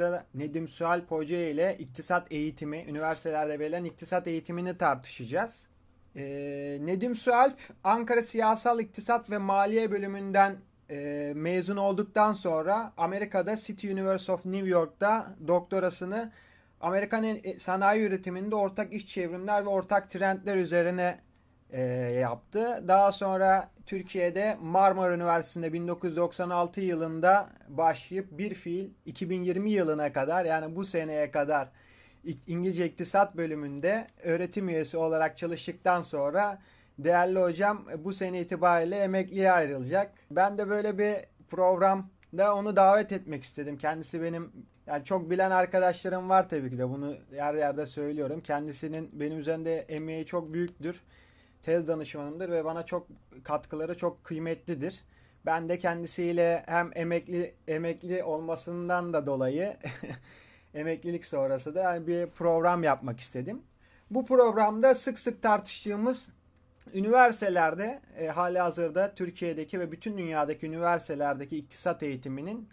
yayında Nedim Sualp Hoca ile iktisat eğitimi, üniversitelerde verilen iktisat eğitimini tartışacağız. Ee, Nedim Sualp Ankara Siyasal İktisat ve Maliye bölümünden e, mezun olduktan sonra Amerika'da City University of New York'ta doktorasını Amerikan e, sanayi üretiminde ortak iş çevrimler ve ortak trendler üzerine e, yaptı. Daha sonra Türkiye'de Marmara Üniversitesi'nde 1996 yılında başlayıp bir fiil 2020 yılına kadar yani bu seneye kadar İngilizce İktisat bölümünde öğretim üyesi olarak çalıştıktan sonra değerli hocam bu sene itibariyle emekliye ayrılacak. Ben de böyle bir programda onu davet etmek istedim. Kendisi benim yani çok bilen arkadaşlarım var tabii ki de bunu yer yerde söylüyorum. Kendisinin benim üzerinde emeği çok büyüktür. Tez danışmanımdır ve bana çok katkıları çok kıymetlidir. Ben de kendisiyle hem emekli emekli olmasından da dolayı emeklilik sonrası da bir program yapmak istedim. Bu programda sık sık tartıştığımız üniversitelerde e, hali hazırda Türkiye'deki ve bütün dünyadaki üniversitelerdeki iktisat eğitiminin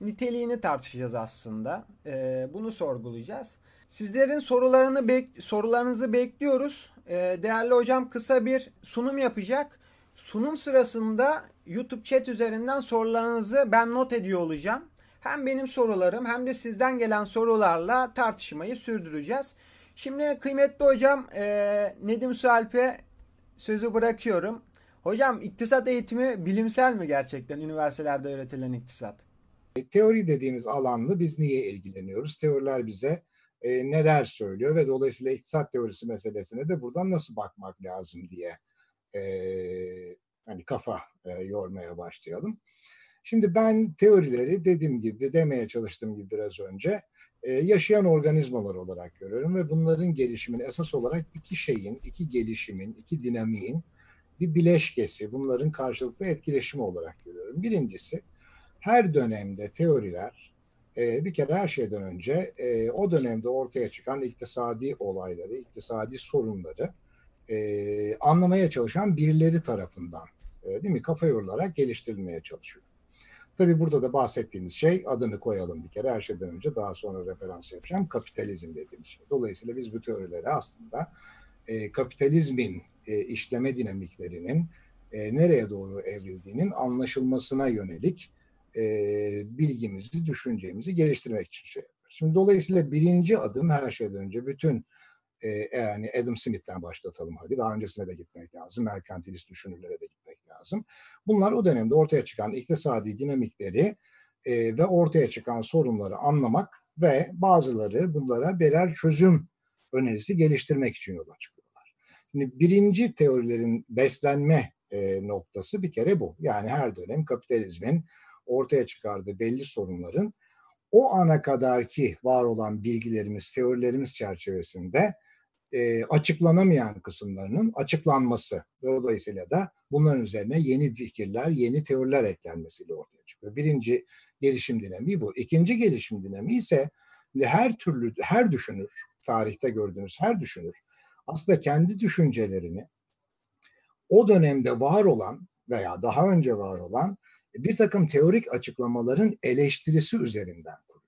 niteliğini tartışacağız aslında. E, bunu sorgulayacağız. Sizlerin sorularını bek- sorularınızı bekliyoruz. E, değerli hocam kısa bir sunum yapacak. Sunum sırasında YouTube chat üzerinden sorularınızı ben not ediyor olacağım. Hem benim sorularım hem de sizden gelen sorularla tartışmayı sürdüreceğiz. Şimdi kıymetli hocam e, Nedim Sualp'e sözü bırakıyorum. Hocam iktisat eğitimi bilimsel mi gerçekten üniversitelerde öğretilen iktisat? Teori dediğimiz alanla biz niye ilgileniyoruz? Teoriler bize e, neler söylüyor ve dolayısıyla iktisat teorisi meselesine de buradan nasıl bakmak lazım diye e, hani kafa e, yormaya başlayalım. Şimdi ben teorileri dediğim gibi demeye çalıştığım gibi biraz önce e, yaşayan organizmalar olarak görüyorum ve bunların gelişimini esas olarak iki şeyin, iki gelişimin, iki dinamiğin bir bileşkesi, bunların karşılıklı etkileşimi olarak görüyorum. Birincisi her dönemde teoriler e, bir kere her şeyden önce e, o dönemde ortaya çıkan iktisadi olayları, iktisadi sorunları e, anlamaya çalışan birileri tarafından e, değil mi kafa yorularak geliştirilmeye çalışıyor. Tabii burada da bahsettiğimiz şey adını koyalım bir kere her şeyden önce daha sonra referans yapacağım kapitalizm dediğimiz şey. Dolayısıyla biz bu teorileri aslında kapitalizmin işleme dinamiklerinin nereye doğru evrildiğinin anlaşılmasına yönelik e, bilgimizi, düşüncemizi geliştirmek için şey yapıyoruz. Şimdi dolayısıyla birinci adım her şeyden önce bütün e, yani Adam Smith'ten başlatalım hadi. Daha öncesine de gitmek lazım. Merkantilist düşünürlere de gitmek lazım. Bunlar o dönemde ortaya çıkan iktisadi dinamikleri e, ve ortaya çıkan sorunları anlamak ve bazıları bunlara birer çözüm önerisi geliştirmek için yola çıkıyorlar. Şimdi birinci teorilerin beslenme e, noktası bir kere bu. Yani her dönem kapitalizmin ortaya çıkardığı belli sorunların o ana kadarki var olan bilgilerimiz, teorilerimiz çerçevesinde e, açıklanamayan kısımlarının açıklanması. Dolayısıyla da bunların üzerine yeni fikirler, yeni teoriler eklenmesiyle ortaya çıkıyor. Birinci gelişim dinamiği bu. İkinci gelişim dinamiği ise her türlü, her düşünür, tarihte gördüğünüz her düşünür aslında kendi düşüncelerini o dönemde var olan veya daha önce var olan bir takım teorik açıklamaların eleştirisi üzerinden kuruyor.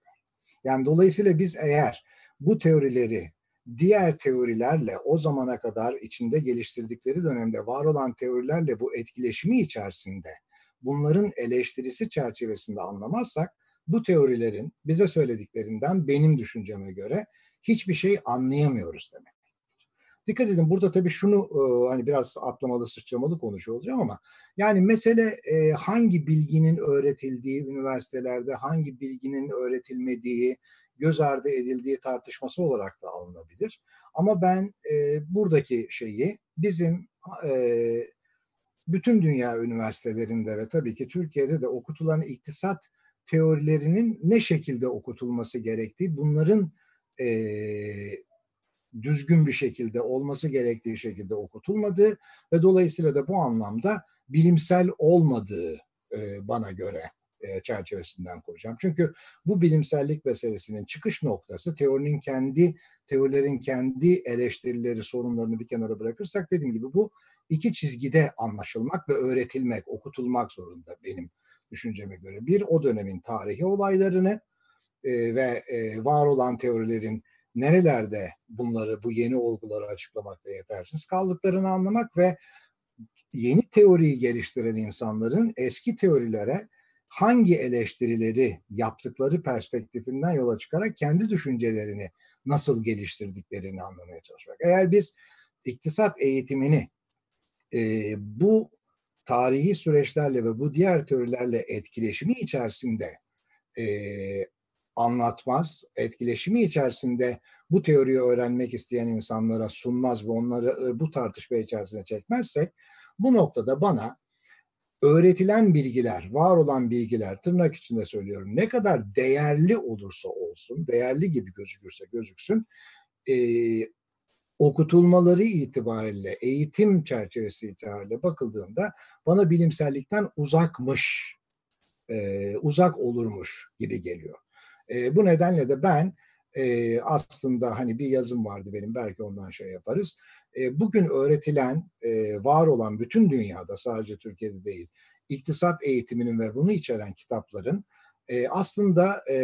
Yani dolayısıyla biz eğer bu teorileri diğer teorilerle o zamana kadar içinde geliştirdikleri dönemde var olan teorilerle bu etkileşimi içerisinde bunların eleştirisi çerçevesinde anlamazsak bu teorilerin bize söylediklerinden benim düşünceme göre hiçbir şey anlayamıyoruz demek. Dikkat edin burada tabii şunu hani biraz atlamalı sıçramalı konuşuyor olacağım ama yani mesele hangi bilginin öğretildiği üniversitelerde hangi bilginin öğretilmediği göz ardı edildiği tartışması olarak da alınabilir. Ama ben e, buradaki şeyi bizim e, bütün dünya üniversitelerinde ve tabii ki Türkiye'de de okutulan iktisat teorilerinin ne şekilde okutulması gerektiği, bunların e, düzgün bir şekilde olması gerektiği şekilde okutulmadığı ve dolayısıyla da bu anlamda bilimsel olmadığı e, bana göre e, çerçevesinden kuracağım. Çünkü bu bilimsellik meselesinin çıkış noktası teorinin kendi, teorilerin kendi eleştirileri, sorunlarını bir kenara bırakırsak dediğim gibi bu iki çizgide anlaşılmak ve öğretilmek, okutulmak zorunda benim düşünceme göre. Bir, o dönemin tarihi olaylarını e, ve e, var olan teorilerin nerelerde bunları, bu yeni olguları açıklamakta yetersiz kaldıklarını anlamak ve yeni teoriyi geliştiren insanların eski teorilere hangi eleştirileri yaptıkları perspektifinden yola çıkarak kendi düşüncelerini nasıl geliştirdiklerini anlamaya çalışmak. Eğer biz iktisat eğitimini e, bu tarihi süreçlerle ve bu diğer teorilerle etkileşimi içerisinde e, anlatmaz, etkileşimi içerisinde bu teoriyi öğrenmek isteyen insanlara sunmaz ve onları e, bu tartışma içerisine çekmezsek bu noktada bana öğretilen bilgiler, var olan bilgiler tırnak içinde söylüyorum ne kadar değerli olursa olsun, değerli gibi gözükürse gözüksün e, okutulmaları itibariyle, eğitim çerçevesi itibariyle bakıldığında bana bilimsellikten uzakmış, e, uzak olurmuş gibi geliyor. E, bu nedenle de ben e, aslında hani bir yazım vardı benim belki ondan şey yaparız. E, bugün öğretilen, e, var olan bütün dünyada sadece Türkiye'de değil, iktisat eğitiminin ve bunu içeren kitapların e, aslında e,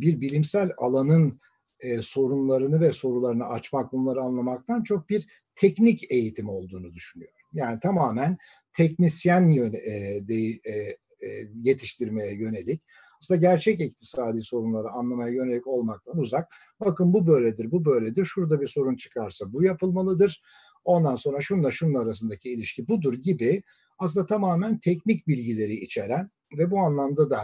bir bilimsel alanın e, sorunlarını ve sorularını açmak, bunları anlamaktan çok bir teknik eğitim olduğunu düşünüyorum. Yani tamamen teknisyen yöne, e, de, e, e, yetiştirmeye yönelik aslında gerçek iktisadi sorunları anlamaya yönelik olmaktan uzak. Bakın bu böyledir, bu böyledir. Şurada bir sorun çıkarsa bu yapılmalıdır. Ondan sonra şunla şunun arasındaki ilişki budur gibi aslında tamamen teknik bilgileri içeren ve bu anlamda da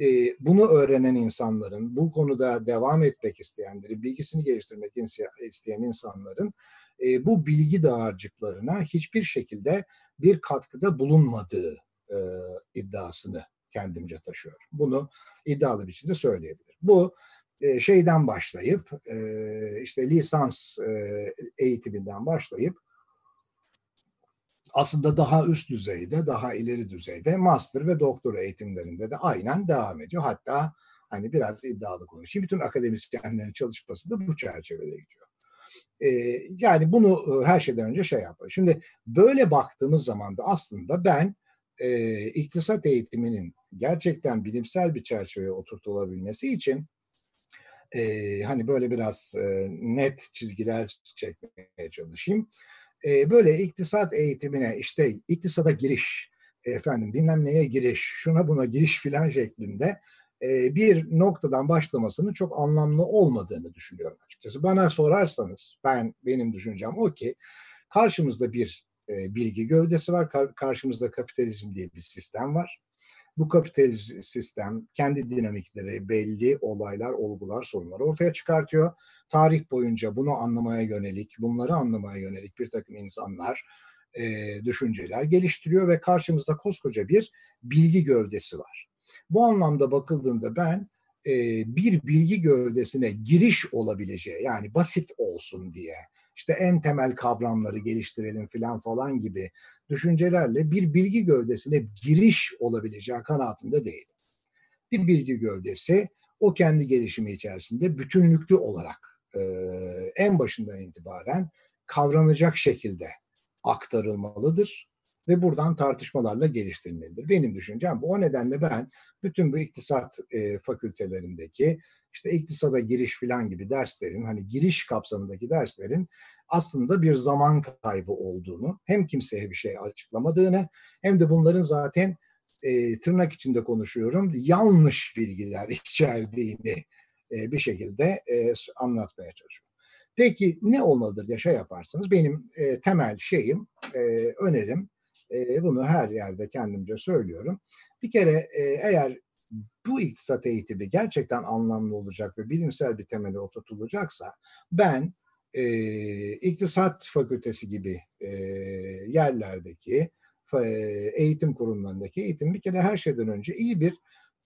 e, bunu öğrenen insanların, bu konuda devam etmek isteyenleri, bilgisini geliştirmek isteyen insanların e, bu bilgi dağarcıklarına hiçbir şekilde bir katkıda bulunmadığı e, iddiasını kendimce taşıyorum. Bunu iddialı biçimde söyleyebilirim. Bu e, şeyden başlayıp e, işte lisans e, eğitiminden başlayıp aslında daha üst düzeyde, daha ileri düzeyde master ve doktora eğitimlerinde de aynen devam ediyor. Hatta hani biraz iddialı konuşayım. Bütün akademisyenlerin çalışması da bu çerçevede gidiyor. Ee, yani bunu her şeyden önce şey yapıyor. Şimdi böyle baktığımız zaman da aslında ben e, iktisat eğitiminin gerçekten bilimsel bir çerçeveye oturtulabilmesi için e, hani böyle biraz e, net çizgiler çekmeye çalışayım. E, böyle iktisat eğitimine işte iktisada giriş, efendim bilmem neye giriş, şuna buna giriş filan şeklinde e, bir noktadan başlamasının çok anlamlı olmadığını düşünüyorum açıkçası. Bana sorarsanız ben benim düşüncem o ki karşımızda bir e, bilgi gövdesi var. karşımızda kapitalizm diye bir sistem var. Bu kapitalist sistem kendi dinamikleri, belli olaylar, olgular, sorunları ortaya çıkartıyor. Tarih boyunca bunu anlamaya yönelik, bunları anlamaya yönelik bir takım insanlar, e, düşünceler geliştiriyor ve karşımızda koskoca bir bilgi gövdesi var. Bu anlamda bakıldığında ben e, bir bilgi gövdesine giriş olabileceği yani basit olsun diye işte en temel kavramları geliştirelim filan falan gibi düşüncelerle bir bilgi gövdesine giriş olabileceği kanaatinde değil. Bir bilgi gövdesi o kendi gelişimi içerisinde bütünlüklü olarak e, en başından itibaren kavranacak şekilde aktarılmalıdır ve buradan tartışmalarla geliştirilmelidir. Benim düşüncem bu. O nedenle ben bütün bu iktisat e, fakültelerindeki işte iktisada giriş filan gibi derslerin hani giriş kapsamındaki derslerin aslında bir zaman kaybı olduğunu hem kimseye bir şey açıklamadığını hem de bunların zaten e, tırnak içinde konuşuyorum yanlış bilgiler içerdiğini e, bir şekilde e, anlatmaya çalışıyorum. Peki ne olmalıdır ya şey yaparsanız benim e, temel şeyim, e, önerim e, bunu her yerde kendimce söylüyorum. Bir kere e, eğer bu iktisat eğitimi gerçekten anlamlı olacak ve bilimsel bir temele oturtulacaksa ben e, iktisat fakültesi gibi e, yerlerdeki e, eğitim kurumlarındaki eğitim bir kere her şeyden önce iyi bir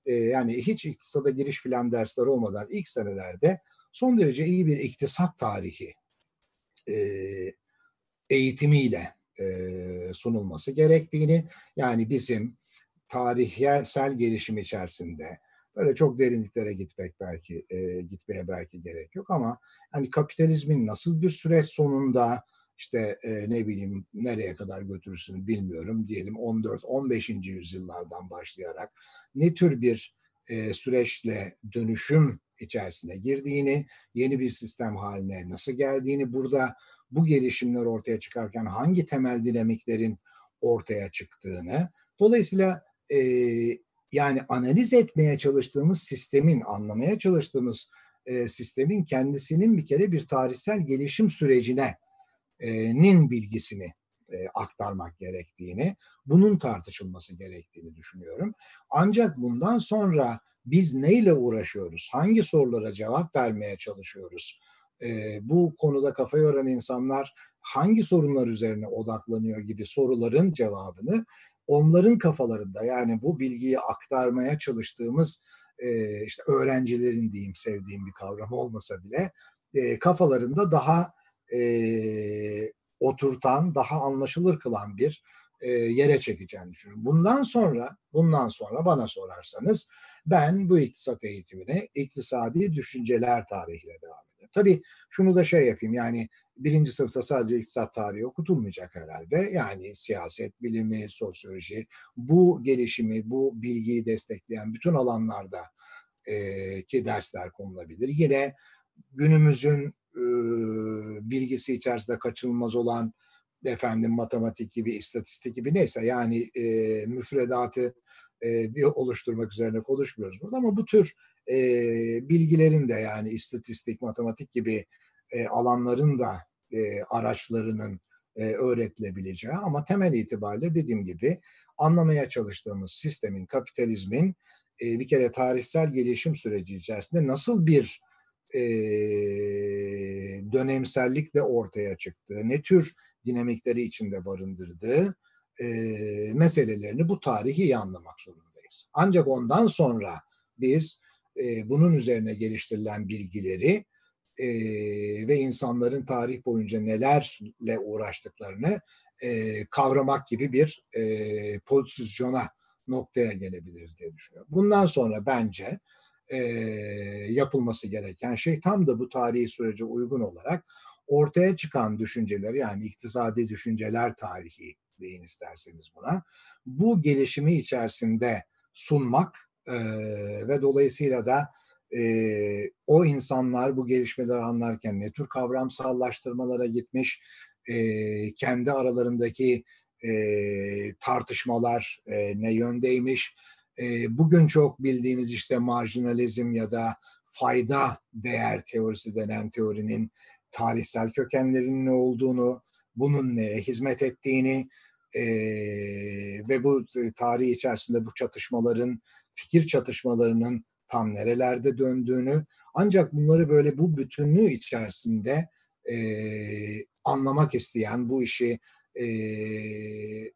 e, yani hiç iktisada giriş filan dersler olmadan ilk senelerde son derece iyi bir iktisat tarihi e, eğitimiyle e, sunulması gerektiğini yani bizim tarihsel gelişim içerisinde böyle çok derinliklere gitmek belki e, gitmeye belki gerek yok ama hani kapitalizmin nasıl bir süreç sonunda işte e, ne bileyim nereye kadar götürürsün bilmiyorum diyelim 14-15. yüzyıllardan başlayarak ne tür bir e, süreçle dönüşüm içerisine girdiğini, yeni bir sistem haline nasıl geldiğini, burada bu gelişimler ortaya çıkarken hangi temel dinamiklerin ortaya çıktığını, dolayısıyla e, yani analiz etmeye çalıştığımız sistemin, anlamaya çalıştığımız e, sistemin kendisinin bir kere bir tarihsel gelişim sürecine e, nin bilgisini e, aktarmak gerektiğini, bunun tartışılması gerektiğini düşünüyorum. Ancak bundan sonra biz neyle uğraşıyoruz, hangi sorulara cevap vermeye çalışıyoruz, e, bu konuda kafa yoran insanlar hangi sorunlar üzerine odaklanıyor gibi soruların cevabını onların kafalarında yani bu bilgiyi aktarmaya çalıştığımız e, işte öğrencilerin diyeyim sevdiğim bir kavram olmasa bile e, kafalarında daha e, oturtan, daha anlaşılır kılan bir e, yere çekeceğini düşünüyorum. Bundan sonra, bundan sonra bana sorarsanız ben bu iktisat eğitimine iktisadi düşünceler tarihiyle devam ederim. Tabii şunu da şey yapayım yani birinci sınıfta sadece iktisat tarihi okutulmayacak herhalde. Yani siyaset, bilimi, sosyoloji, bu gelişimi, bu bilgiyi destekleyen bütün alanlarda e, ki dersler konulabilir. Yine günümüzün e, bilgisi içerisinde kaçınılmaz olan efendim matematik gibi, istatistik gibi neyse yani e, müfredatı e, bir oluşturmak üzerine konuşmuyoruz burada ama bu tür e, bilgilerin de yani istatistik, matematik gibi e, alanların da e, araçlarının e, öğretilebileceği ama temel itibariyle dediğim gibi anlamaya çalıştığımız sistemin, kapitalizmin e, bir kere tarihsel gelişim süreci içerisinde nasıl bir e, dönemsellikle ortaya çıktığı, ne tür dinamikleri içinde barındırdığı e, meselelerini bu tarihi iyi anlamak zorundayız. Ancak ondan sonra biz e, bunun üzerine geliştirilen bilgileri e, ve insanların tarih boyunca nelerle uğraştıklarını e, kavramak gibi bir e, pozisyona noktaya gelebiliriz diye düşünüyorum. Bundan sonra bence e, yapılması gereken şey tam da bu tarihi sürece uygun olarak ortaya çıkan düşünceleri yani iktisadi düşünceler tarihi deyin isterseniz buna bu gelişimi içerisinde sunmak e, ve dolayısıyla da e, o insanlar bu gelişmeleri anlarken ne tür kavramsallaştırmalara gitmiş, e, kendi aralarındaki e, tartışmalar e, ne yöndeymiş, e, bugün çok bildiğimiz işte marjinalizm ya da fayda değer teorisi denen teorinin tarihsel kökenlerinin ne olduğunu, bunun neye hizmet ettiğini e, ve bu tarih içerisinde bu çatışmaların, fikir çatışmalarının tam nerelerde döndüğünü ancak bunları böyle bu bütünlüğü içerisinde e, anlamak isteyen, bu işi e,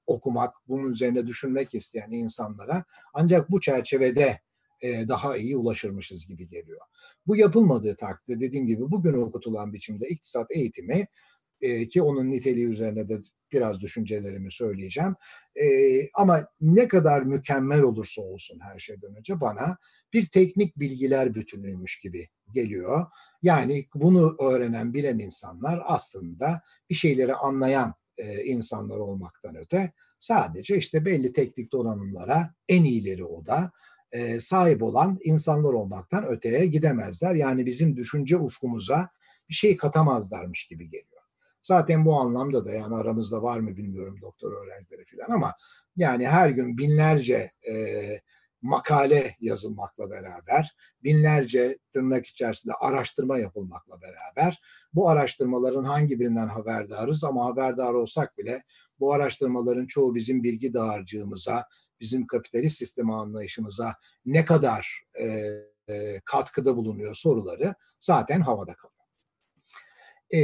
okumak, bunun üzerine düşünmek isteyen insanlara ancak bu çerçevede e, daha iyi ulaşırmışız gibi geliyor. Bu yapılmadığı takdirde dediğim gibi bugün okutulan biçimde iktisat eğitimi ki onun niteliği üzerine de biraz düşüncelerimi söyleyeceğim. Ama ne kadar mükemmel olursa olsun her şeyden önce bana bir teknik bilgiler bütünüymüş gibi geliyor. Yani bunu öğrenen, bilen insanlar aslında bir şeyleri anlayan insanlar olmaktan öte sadece işte belli teknik donanımlara en iyileri o da e, sahip olan insanlar olmaktan öteye gidemezler. Yani bizim düşünce ufkumuza bir şey katamazlarmış gibi geliyor. Zaten bu anlamda da yani aramızda var mı bilmiyorum doktor öğrencileri falan ama yani her gün binlerce e, makale yazılmakla beraber, binlerce tırnak içerisinde araştırma yapılmakla beraber bu araştırmaların hangi birinden haberdarız ama haberdar olsak bile bu araştırmaların çoğu bizim bilgi dağarcığımıza, bizim kapitalist sistemi anlayışımıza ne kadar e, e, katkıda bulunuyor soruları zaten havada kalıyor. E,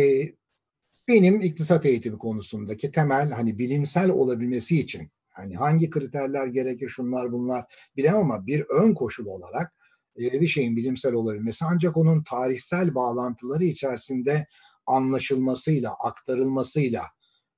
benim iktisat eğitimi konusundaki temel hani bilimsel olabilmesi için hani hangi kriterler gerekir şunlar bunlar bilemem ama bir ön koşul olarak e, bir şeyin bilimsel olabilmesi ancak onun tarihsel bağlantıları içerisinde anlaşılmasıyla, aktarılmasıyla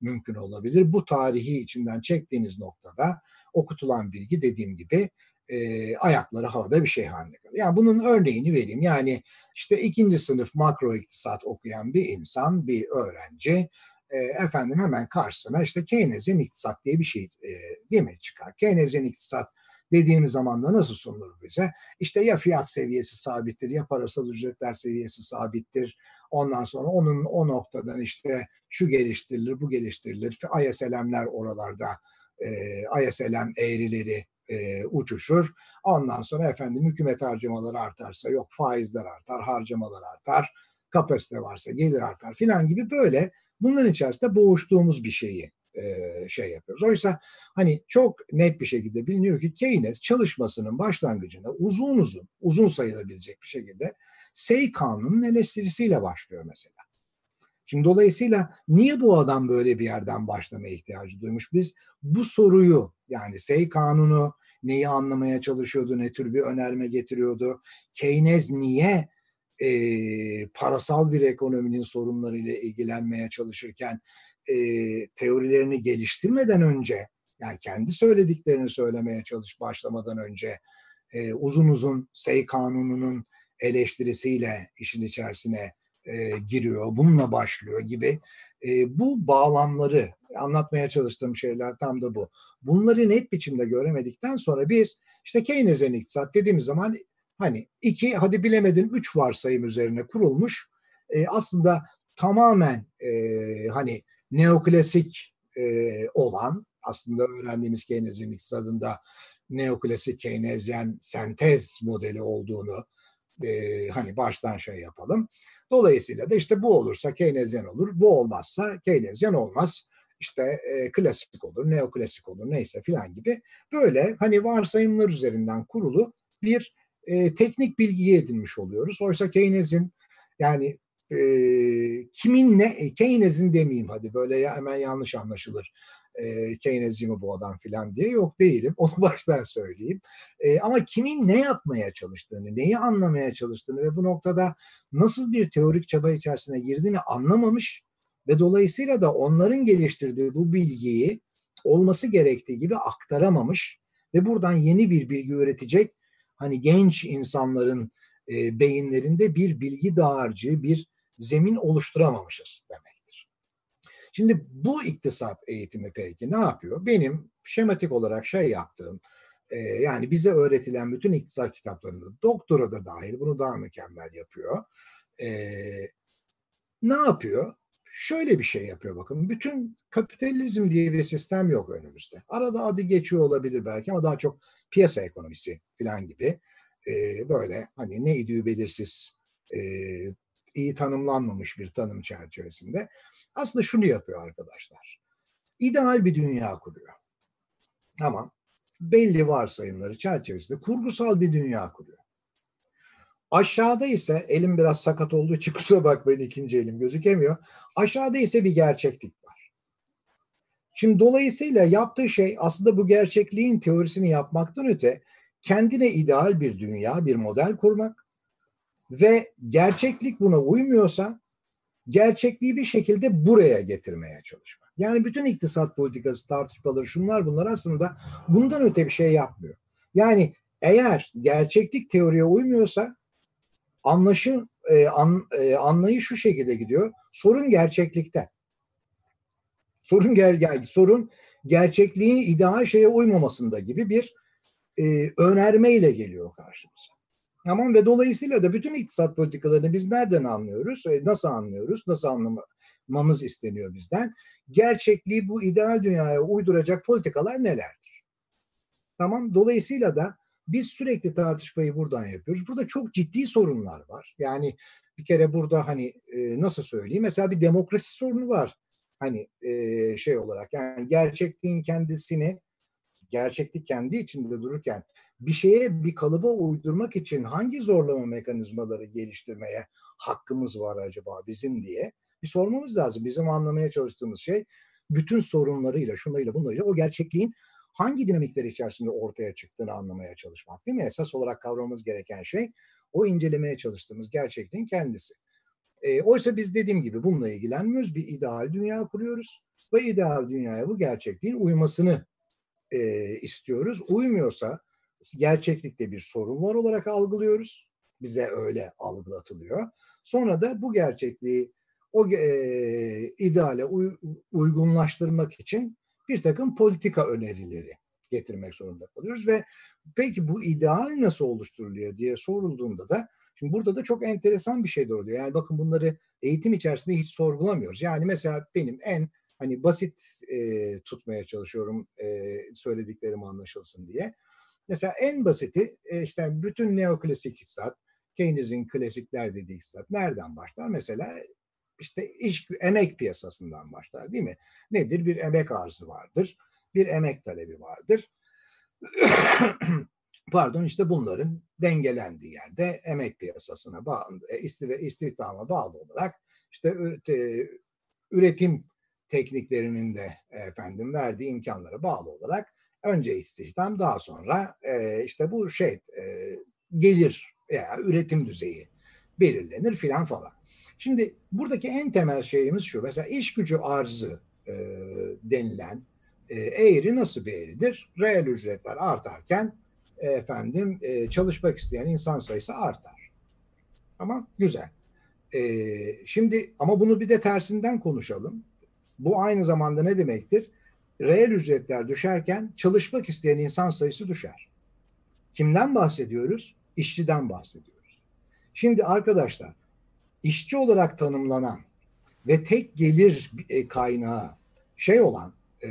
mümkün olabilir. Bu tarihi içinden çektiğiniz noktada okutulan bilgi dediğim gibi e, ayakları havada bir şey haline geliyor. Yani bunun örneğini vereyim. Yani işte ikinci sınıf makro iktisat okuyan bir insan, bir öğrenci e, efendim hemen karşısına işte Keynes'in iktisat diye bir şey e, değil mi çıkar? Keynes'in iktisat dediğimiz zaman da nasıl sunulur bize? İşte ya fiyat seviyesi sabittir ya parasal ücretler seviyesi sabittir. Ondan sonra onun o noktadan işte şu geliştirilir, bu geliştirilir. ISLM'ler oralarda e, ISLM eğrileri e, uçuşur. Ondan sonra efendim hükümet harcamaları artarsa yok faizler artar, harcamalar artar, kapasite varsa gelir artar filan gibi böyle bunların içerisinde boğuştuğumuz bir şeyi e, şey yapıyoruz. Oysa hani çok net bir şekilde biliniyor ki Keynes çalışmasının başlangıcında uzun uzun, uzun sayılabilecek bir şekilde Say kanunun eleştirisiyle başlıyor mesela. Şimdi dolayısıyla niye bu adam böyle bir yerden başlamaya ihtiyacı duymuş? Biz bu soruyu yani Say kanunu neyi anlamaya çalışıyordu, ne tür bir önerme getiriyordu? Keynes niye e, parasal bir ekonominin sorunlarıyla ilgilenmeye çalışırken e, teorilerini geliştirmeden önce yani kendi söylediklerini söylemeye çalış başlamadan önce e, uzun uzun Say kanununun eleştirisiyle işin içerisine e, giriyor, bununla başlıyor gibi e, bu bağlamları anlatmaya çalıştığım şeyler tam da bu. Bunları net biçimde göremedikten sonra biz işte Keynes'in iktisat dediğimiz zaman hani iki hadi bilemedin üç varsayım üzerine kurulmuş e, aslında tamamen e, hani neoklasik e, olan aslında öğrendiğimiz Keynes'in iktisadında neoklasik Keynesyen sentez modeli olduğunu e, hani baştan şey yapalım. Dolayısıyla da işte bu olursa Keynesyen olur, bu olmazsa Keynesyen olmaz. İşte e, klasik olur, neoklasik olur neyse filan gibi böyle hani varsayımlar üzerinden kurulu bir e, teknik bilgiyi edinmiş oluyoruz. Oysa Keynes'in yani e, kimin ne, Keynes'in demeyeyim hadi böyle ya, hemen yanlış anlaşılır e, Keynesci mi bu adam filan diye yok değilim. Onu baştan söyleyeyim. E, ama kimin ne yapmaya çalıştığını, neyi anlamaya çalıştığını ve bu noktada nasıl bir teorik çaba içerisine girdiğini anlamamış ve dolayısıyla da onların geliştirdiği bu bilgiyi olması gerektiği gibi aktaramamış ve buradan yeni bir bilgi üretecek hani genç insanların e, beyinlerinde bir bilgi dağarcığı, bir zemin oluşturamamışız demek. Şimdi bu iktisat eğitimi peki ne yapıyor? Benim şematik olarak şey yaptığım, e, yani bize öğretilen bütün iktisat kitaplarında, doktora da dahil bunu daha mükemmel yapıyor. E, ne yapıyor? Şöyle bir şey yapıyor bakın. Bütün kapitalizm diye bir sistem yok önümüzde. Arada adı geçiyor olabilir belki ama daha çok piyasa ekonomisi falan gibi. E, böyle hani ne idüğü belirsiz e, iyi tanımlanmamış bir tanım çerçevesinde aslında şunu yapıyor arkadaşlar. İdeal bir dünya kuruyor. Ama belli varsayımları çerçevesinde kurgusal bir dünya kuruyor. Aşağıda ise elim biraz sakat olduğu için kusura bakmayın ikinci elim gözükemiyor. Aşağıda ise bir gerçeklik var. Şimdi dolayısıyla yaptığı şey aslında bu gerçekliğin teorisini yapmaktan öte kendine ideal bir dünya, bir model kurmak ve gerçeklik buna uymuyorsa gerçekliği bir şekilde buraya getirmeye çalışmak. Yani bütün iktisat politikası tartışmaları şunlar bunlar aslında bundan öte bir şey yapmıyor. Yani eğer gerçeklik teoriye uymuyorsa anlaşın e, an, e, anlayış şu şekilde gidiyor. Sorun gerçeklikte. Sorun ger, ger sorun gerçekliğin ideal şeye uymamasında gibi bir e, önermeyle geliyor karşımıza. Tamam ve dolayısıyla da bütün iktisat politikalarını biz nereden anlıyoruz? E, nasıl anlıyoruz? Nasıl anlamamız isteniyor bizden? Gerçekliği bu ideal dünyaya uyduracak politikalar nelerdir? Tamam. Dolayısıyla da biz sürekli tartışmayı buradan yapıyoruz. Burada çok ciddi sorunlar var. Yani bir kere burada hani e, nasıl söyleyeyim? Mesela bir demokrasi sorunu var. Hani e, şey olarak yani gerçekliğin kendisini gerçeklik kendi içinde dururken bir şeye bir kalıba uydurmak için hangi zorlama mekanizmaları geliştirmeye hakkımız var acaba bizim diye bir sormamız lazım. Bizim anlamaya çalıştığımız şey bütün sorunlarıyla, şunlarıyla, bunlarıyla o gerçekliğin hangi dinamikler içerisinde ortaya çıktığını anlamaya çalışmak değil mi? Esas olarak kavramamız gereken şey o incelemeye çalıştığımız gerçekliğin kendisi. E, oysa biz dediğim gibi bununla ilgilenmiyoruz. Bir ideal dünya kuruyoruz ve ideal dünyaya bu gerçekliğin uymasını e, istiyoruz. Uymuyorsa gerçeklikte bir sorun var olarak algılıyoruz. Bize öyle algılatılıyor. Sonra da bu gerçekliği o e, ideale uy, uygunlaştırmak için bir takım politika önerileri getirmek zorunda kalıyoruz ve peki bu ideal nasıl oluşturuluyor diye sorulduğunda da şimdi burada da çok enteresan bir şey de oluyor. Yani bakın bunları eğitim içerisinde hiç sorgulamıyoruz. Yani mesela benim en hani basit e, tutmaya çalışıyorum e, söylediklerim anlaşılsın diye. Mesela en basiti e, işte bütün neoklasik iktisat, Keynes'in klasikler dediği iktisat nereden başlar? Mesela işte iş emek piyasasından başlar değil mi? Nedir? Bir emek arzı vardır. Bir emek talebi vardır. Pardon işte bunların dengelendiği yerde emek piyasasına bağlı, e, istihdama bağlı olarak işte üretim tekniklerinin de efendim verdiği imkanlara bağlı olarak önce istihdam daha sonra e, işte bu şey e, gelir veya üretim düzeyi belirlenir filan falan. Şimdi buradaki en temel şeyimiz şu. Mesela iş gücü arzı e, denilen e, eğri nasıl bir eğridir? Reel ücretler artarken e, efendim e, çalışmak isteyen insan sayısı artar. Tamam, güzel. E, şimdi ama bunu bir de tersinden konuşalım. Bu aynı zamanda ne demektir? Reel ücretler düşerken çalışmak isteyen insan sayısı düşer. Kimden bahsediyoruz? İşçiden bahsediyoruz. Şimdi arkadaşlar işçi olarak tanımlanan ve tek gelir e, kaynağı şey olan, e,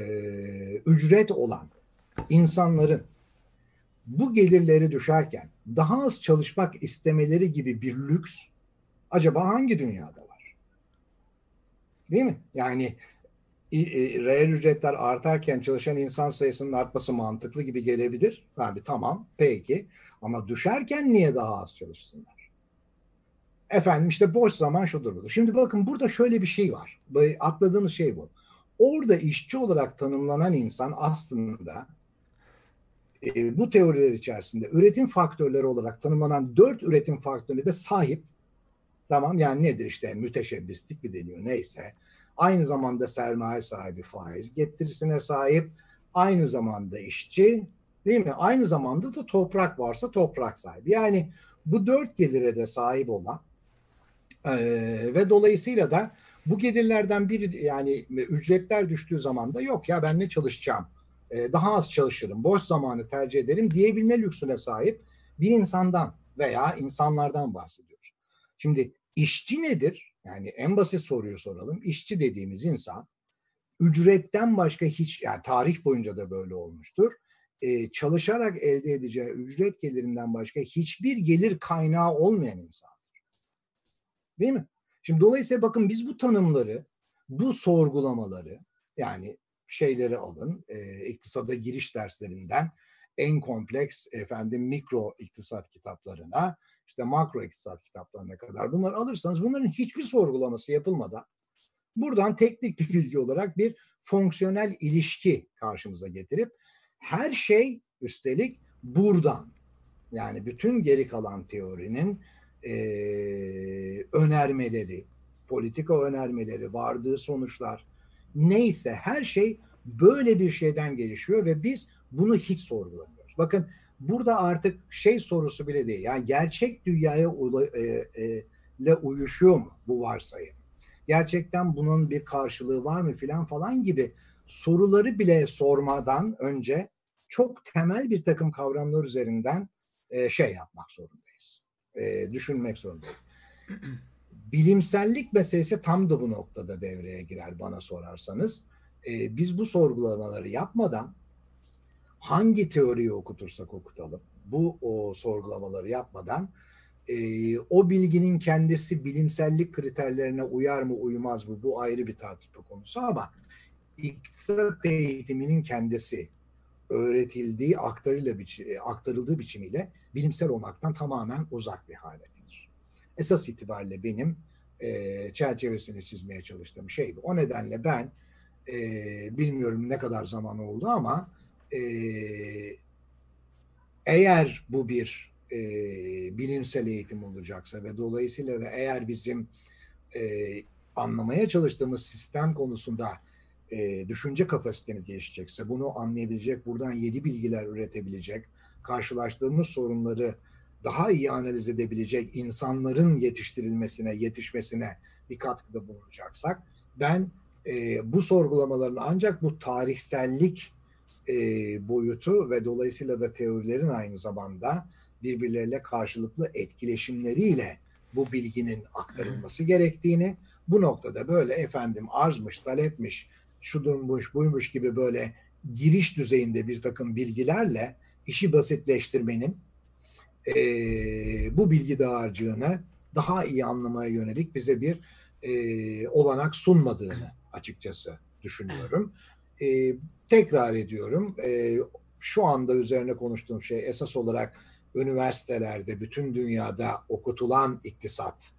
ücret olan insanların bu gelirleri düşerken daha az çalışmak istemeleri gibi bir lüks acaba hangi dünyada var? Değil mi? Yani reel ücretler artarken çalışan insan sayısının artması mantıklı gibi gelebilir. Abi tamam peki ama düşerken niye daha az çalışsınlar? Efendim işte boş zaman şudur budur. Şimdi bakın burada şöyle bir şey var. Atladığımız şey bu. Orada işçi olarak tanımlanan insan aslında e, bu teoriler içerisinde üretim faktörleri olarak tanımlanan dört üretim faktörüne de sahip. Tamam yani nedir işte müteşebbislik mi deniyor neyse. Aynı zamanda sermaye sahibi faiz getirisine sahip. Aynı zamanda işçi değil mi? Aynı zamanda da toprak varsa toprak sahibi. Yani bu dört gelire de sahip olan ee, ve dolayısıyla da bu gelirlerden biri yani ücretler düştüğü zaman da yok ya ben ne çalışacağım ee, daha az çalışırım boş zamanı tercih ederim diyebilme lüksüne sahip bir insandan veya insanlardan bahsediyoruz. Şimdi işçi nedir? Yani en basit soruyu soralım. İşçi dediğimiz insan ücretten başka hiç yani tarih boyunca da böyle olmuştur. Ee, çalışarak elde edeceği ücret gelirinden başka hiçbir gelir kaynağı olmayan insan. Değil mi? Şimdi dolayısıyla bakın biz bu tanımları, bu sorgulamaları yani şeyleri alın, e, iktisada giriş derslerinden en kompleks efendim mikro iktisat kitaplarına, işte makro iktisat kitaplarına kadar bunları alırsanız bunların hiçbir sorgulaması yapılmadan buradan teknik bir bilgi olarak bir fonksiyonel ilişki karşımıza getirip her şey üstelik buradan yani bütün geri kalan teorinin e, önermeleri, politika önermeleri, vardığı sonuçlar neyse her şey böyle bir şeyden gelişiyor ve biz bunu hiç sorgulamıyoruz. Bakın burada artık şey sorusu bile değil. Yani gerçek dünyaya e, e, uyuşuyor mu bu varsayım? Gerçekten bunun bir karşılığı var mı filan falan gibi soruları bile sormadan önce çok temel bir takım kavramlar üzerinden e, şey yapmak zorundayız e, düşünmek zorundayız. Bilimsellik meselesi tam da bu noktada devreye girer bana sorarsanız. E, biz bu sorgulamaları yapmadan hangi teoriyi okutursak okutalım, bu o sorgulamaları yapmadan e, o bilginin kendisi bilimsellik kriterlerine uyar mı uymaz mı bu ayrı bir tartışma konusu ama iktisat eğitiminin kendisi öğretildiği aktarıyla biçi, aktarıldığı biçimiyle bilimsel olmaktan tamamen uzak bir hale gelir. Esas itibariyle benim e, çerçevesini çizmeye çalıştığım şey bu. O nedenle ben e, bilmiyorum ne kadar zaman oldu ama e, eğer bu bir e, bilimsel eğitim olacaksa ve dolayısıyla da eğer bizim e, anlamaya çalıştığımız sistem konusunda e, düşünce kapasiteniz gelişecekse, bunu anlayabilecek, buradan yeni bilgiler üretebilecek, karşılaştığımız sorunları daha iyi analiz edebilecek insanların yetiştirilmesine, yetişmesine bir katkıda bulunacaksak, ben e, bu sorgulamaların ancak bu tarihsellik e, boyutu ve dolayısıyla da teorilerin aynı zamanda birbirleriyle karşılıklı etkileşimleriyle bu bilginin aktarılması gerektiğini, bu noktada böyle efendim arzmış, talepmiş, şudurmuş, buymuş gibi böyle giriş düzeyinde bir takım bilgilerle işi basitleştirmenin e, bu bilgi dağarcığını daha iyi anlamaya yönelik bize bir e, olanak sunmadığını açıkçası düşünüyorum. E, tekrar ediyorum, e, şu anda üzerine konuştuğum şey esas olarak üniversitelerde bütün dünyada okutulan iktisat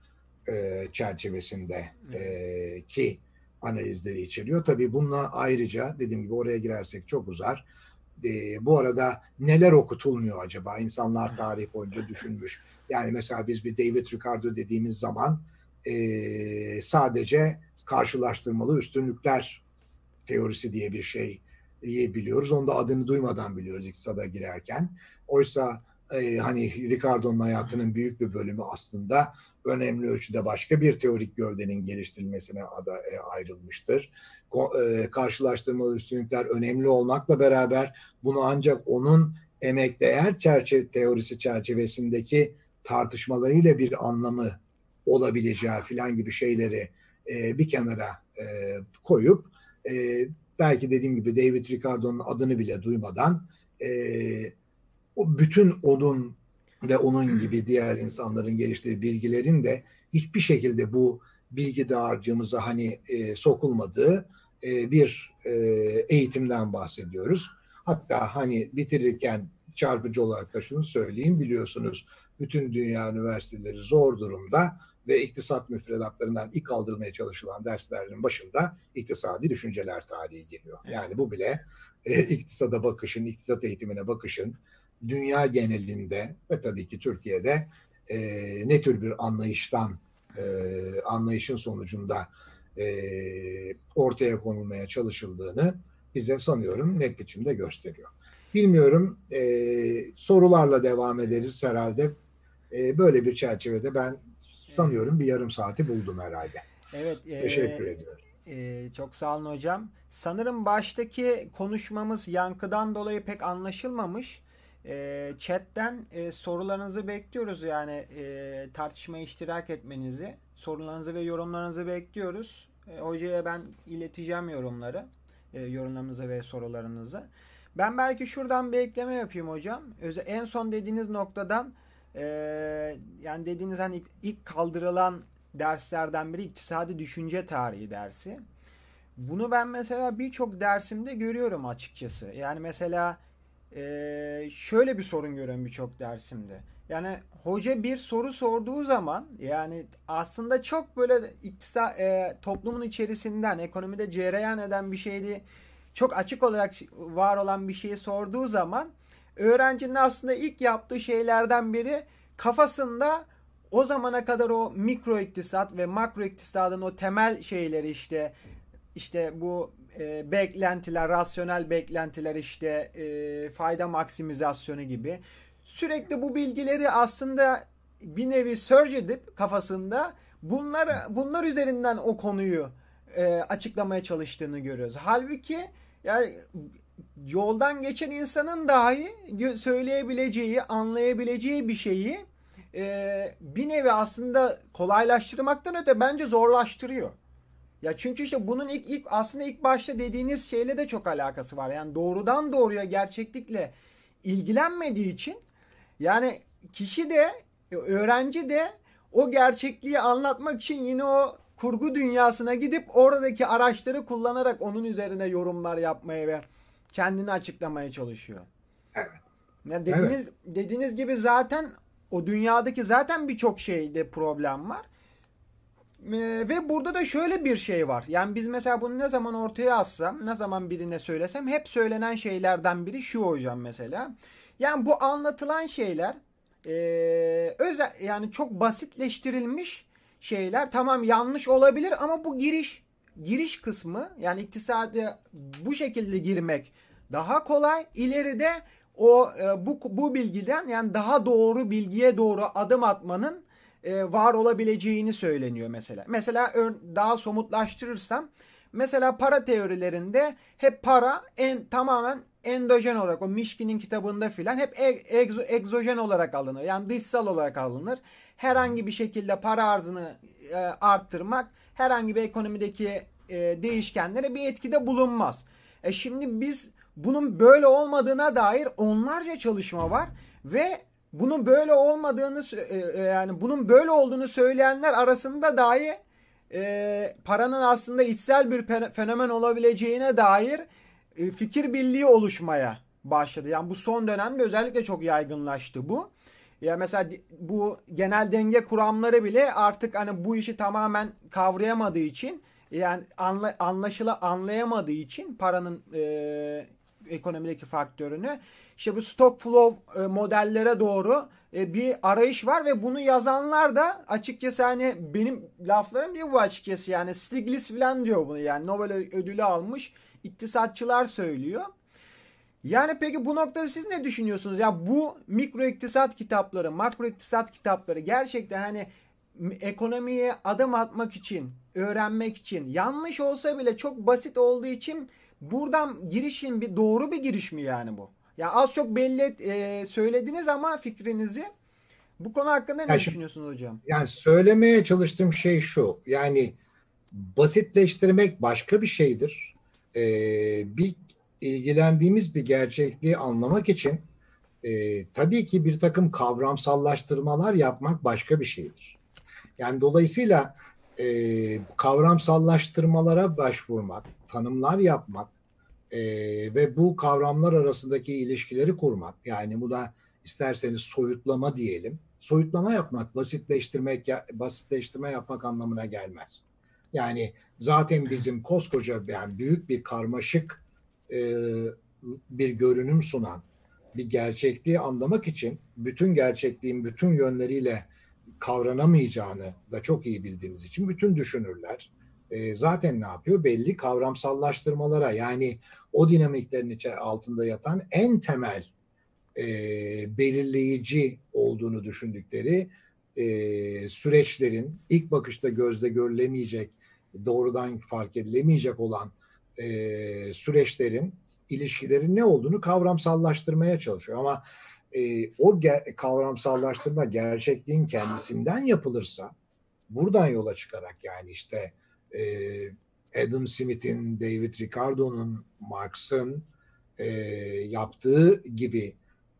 e, çerçevesinde e, ki analizleri içeriyor. Tabii bununla ayrıca dediğim gibi oraya girersek çok uzar. E, bu arada neler okutulmuyor acaba? İnsanlar tarih boyunca düşünmüş. Yani mesela biz bir David Ricardo dediğimiz zaman e, sadece karşılaştırmalı üstünlükler teorisi diye bir şey biliyoruz. Onu da adını duymadan biliyoruz iktisada girerken. Oysa e, hani Ricardo'nun hayatının büyük bir bölümü aslında önemli ölçüde başka bir teorik gövdenin geliştirilmesine ada, e, ayrılmıştır. Ko, e, karşılaştırmalı üstünlükler önemli olmakla beraber bunu ancak onun emek değer çerçeve teorisi çerçevesindeki tartışmalarıyla bir anlamı olabileceği filan gibi şeyleri e, bir kenara e, koyup e, belki dediğim gibi David Ricardo'nun adını bile duymadan e, o bütün onun ve onun gibi diğer insanların geliştirdiği bilgilerin de hiçbir şekilde bu bilgi dağarcığımıza hani e, sokulmadığı e, bir e, eğitimden bahsediyoruz. Hatta hani bitirirken çarpıcı olarak da şunu söyleyeyim biliyorsunuz bütün dünya üniversiteleri zor durumda ve iktisat müfredatlarından ilk kaldırmaya çalışılan derslerin başında iktisadi düşünceler tarihi geliyor. Yani bu bile e, iktisada bakışın, iktisat eğitimine bakışın dünya genelinde ve tabii ki Türkiye'de e, ne tür bir anlayıştan, e, anlayışın sonucunda e, ortaya konulmaya çalışıldığını bize sanıyorum net biçimde gösteriyor. Bilmiyorum, e, sorularla devam ederiz herhalde. E, böyle bir çerçevede ben sanıyorum bir yarım saati buldum herhalde. Evet. E, Teşekkür ediyorum. E, çok sağ olun hocam. Sanırım baştaki konuşmamız yankıdan dolayı pek anlaşılmamış. E, chatten e, sorularınızı bekliyoruz yani e, tartışmaya iştirak etmenizi. Sorularınızı ve yorumlarınızı bekliyoruz. E, hocaya ben ileteceğim yorumları, e, yorumlarınızı ve sorularınızı. Ben belki şuradan bir ekleme yapayım hocam. Öze, en son dediğiniz noktadan e, yani dediğiniz hani ilk, ilk kaldırılan derslerden biri iktisadi düşünce tarihi dersi. Bunu ben mesela birçok dersimde görüyorum açıkçası. Yani mesela e, şöyle bir sorun görüyorum birçok dersimde. Yani hoca bir soru sorduğu zaman yani aslında çok böyle iktisa, e, toplumun içerisinden ekonomide cereyan eden bir şeydi. Çok açık olarak var olan bir şeyi sorduğu zaman öğrencinin aslında ilk yaptığı şeylerden biri kafasında o zamana kadar o mikro iktisat ve makro iktisadın o temel şeyleri işte işte bu e, beklentiler, rasyonel beklentiler işte e, fayda maksimizasyonu gibi sürekli bu bilgileri aslında bir nevi surge edip kafasında bunlar bunlar üzerinden o konuyu e, açıklamaya çalıştığını görüyoruz. Halbuki yani yoldan geçen insanın dahi söyleyebileceği, anlayabileceği bir şeyi e, bir nevi aslında kolaylaştırmaktan öte bence zorlaştırıyor. Ya çünkü işte bunun ilk, ilk aslında ilk başta dediğiniz şeyle de çok alakası var. Yani doğrudan doğruya gerçeklikle ilgilenmediği için yani kişi de öğrenci de o gerçekliği anlatmak için yine o kurgu dünyasına gidip oradaki araçları kullanarak onun üzerine yorumlar yapmaya ve kendini açıklamaya çalışıyor. Evet. Yani dediğiniz evet. dediğiniz gibi zaten o dünyadaki zaten birçok şeyde problem var. Ee, ve burada da şöyle bir şey var. Yani biz mesela bunu ne zaman ortaya atsam, ne zaman birine söylesem hep söylenen şeylerden biri şu hocam mesela. Yani bu anlatılan şeyler e, özel yani çok basitleştirilmiş şeyler. Tamam yanlış olabilir ama bu giriş giriş kısmı yani iktisadi bu şekilde girmek daha kolay. İleride o e, bu bu bilgiden yani daha doğru bilgiye doğru adım atmanın e, var olabileceğini söyleniyor mesela. Mesela daha somutlaştırırsam mesela para teorilerinde hep para en tamamen endojen olarak o Mişkin'in kitabında filan hep egzo, egzojen olarak alınır. Yani dışsal olarak alınır. Herhangi bir şekilde para arzını e, arttırmak herhangi bir ekonomideki e, değişkenlere bir etkide bulunmaz. E şimdi biz bunun böyle olmadığına dair onlarca çalışma var ve bunun böyle olmadığını e, e, yani bunun böyle olduğunu söyleyenler arasında dahi e, paranın aslında içsel bir fenomen olabileceğine dair e, fikir birliği oluşmaya başladı. Yani bu son dönemde özellikle çok yaygınlaştı bu. Ya mesela bu genel denge kuramları bile artık hani bu işi tamamen kavrayamadığı için yani anla, anlaşıla anlayamadığı için paranın e, ekonomideki faktörünü işte bu stock flow e, modellere doğru e, bir arayış var ve bunu yazanlar da açıkçası hani benim laflarım değil bu açıkçası yani Stiglitz falan diyor bunu yani Nobel ödülü almış iktisatçılar söylüyor. Yani peki bu noktada siz ne düşünüyorsunuz? Ya bu mikro iktisat kitapları, makro iktisat kitapları gerçekten hani ekonomiye adım atmak için, öğrenmek için yanlış olsa bile çok basit olduğu için buradan girişin bir doğru bir giriş mi yani bu? Ya az çok belli e, söylediniz ama fikrinizi bu konu hakkında ne yani düşünüyorsunuz hocam? Yani söylemeye çalıştığım şey şu. Yani basitleştirmek başka bir şeydir. Ee, bir ilgilendiğimiz bir gerçekliği anlamak için e, tabii ki bir takım kavramsallaştırmalar yapmak başka bir şeydir. Yani dolayısıyla e, kavramsallaştırmalara başvurmak, tanımlar yapmak e, ve bu kavramlar arasındaki ilişkileri kurmak, yani bu da isterseniz soyutlama diyelim. Soyutlama yapmak, basitleştirmek, basitleştirme yapmak anlamına gelmez. Yani zaten bizim koskoca yani büyük bir karmaşık e, bir görünüm sunan bir gerçekliği anlamak için bütün gerçekliğin bütün yönleriyle kavranamayacağını da çok iyi bildiğimiz için bütün düşünürler e, zaten ne yapıyor? Belli kavramsallaştırmalara yani o dinamiklerin içi altında yatan en temel e, belirleyici olduğunu düşündükleri e, süreçlerin ilk bakışta gözde görülemeyecek, doğrudan fark edilemeyecek olan e, süreçlerin, ilişkilerin ne olduğunu kavramsallaştırmaya çalışıyor. Ama e, o ge- kavramsallaştırma gerçekliğin kendisinden yapılırsa, buradan yola çıkarak yani işte e, Adam Smith'in, David Ricardo'nun, Marx'ın e, yaptığı gibi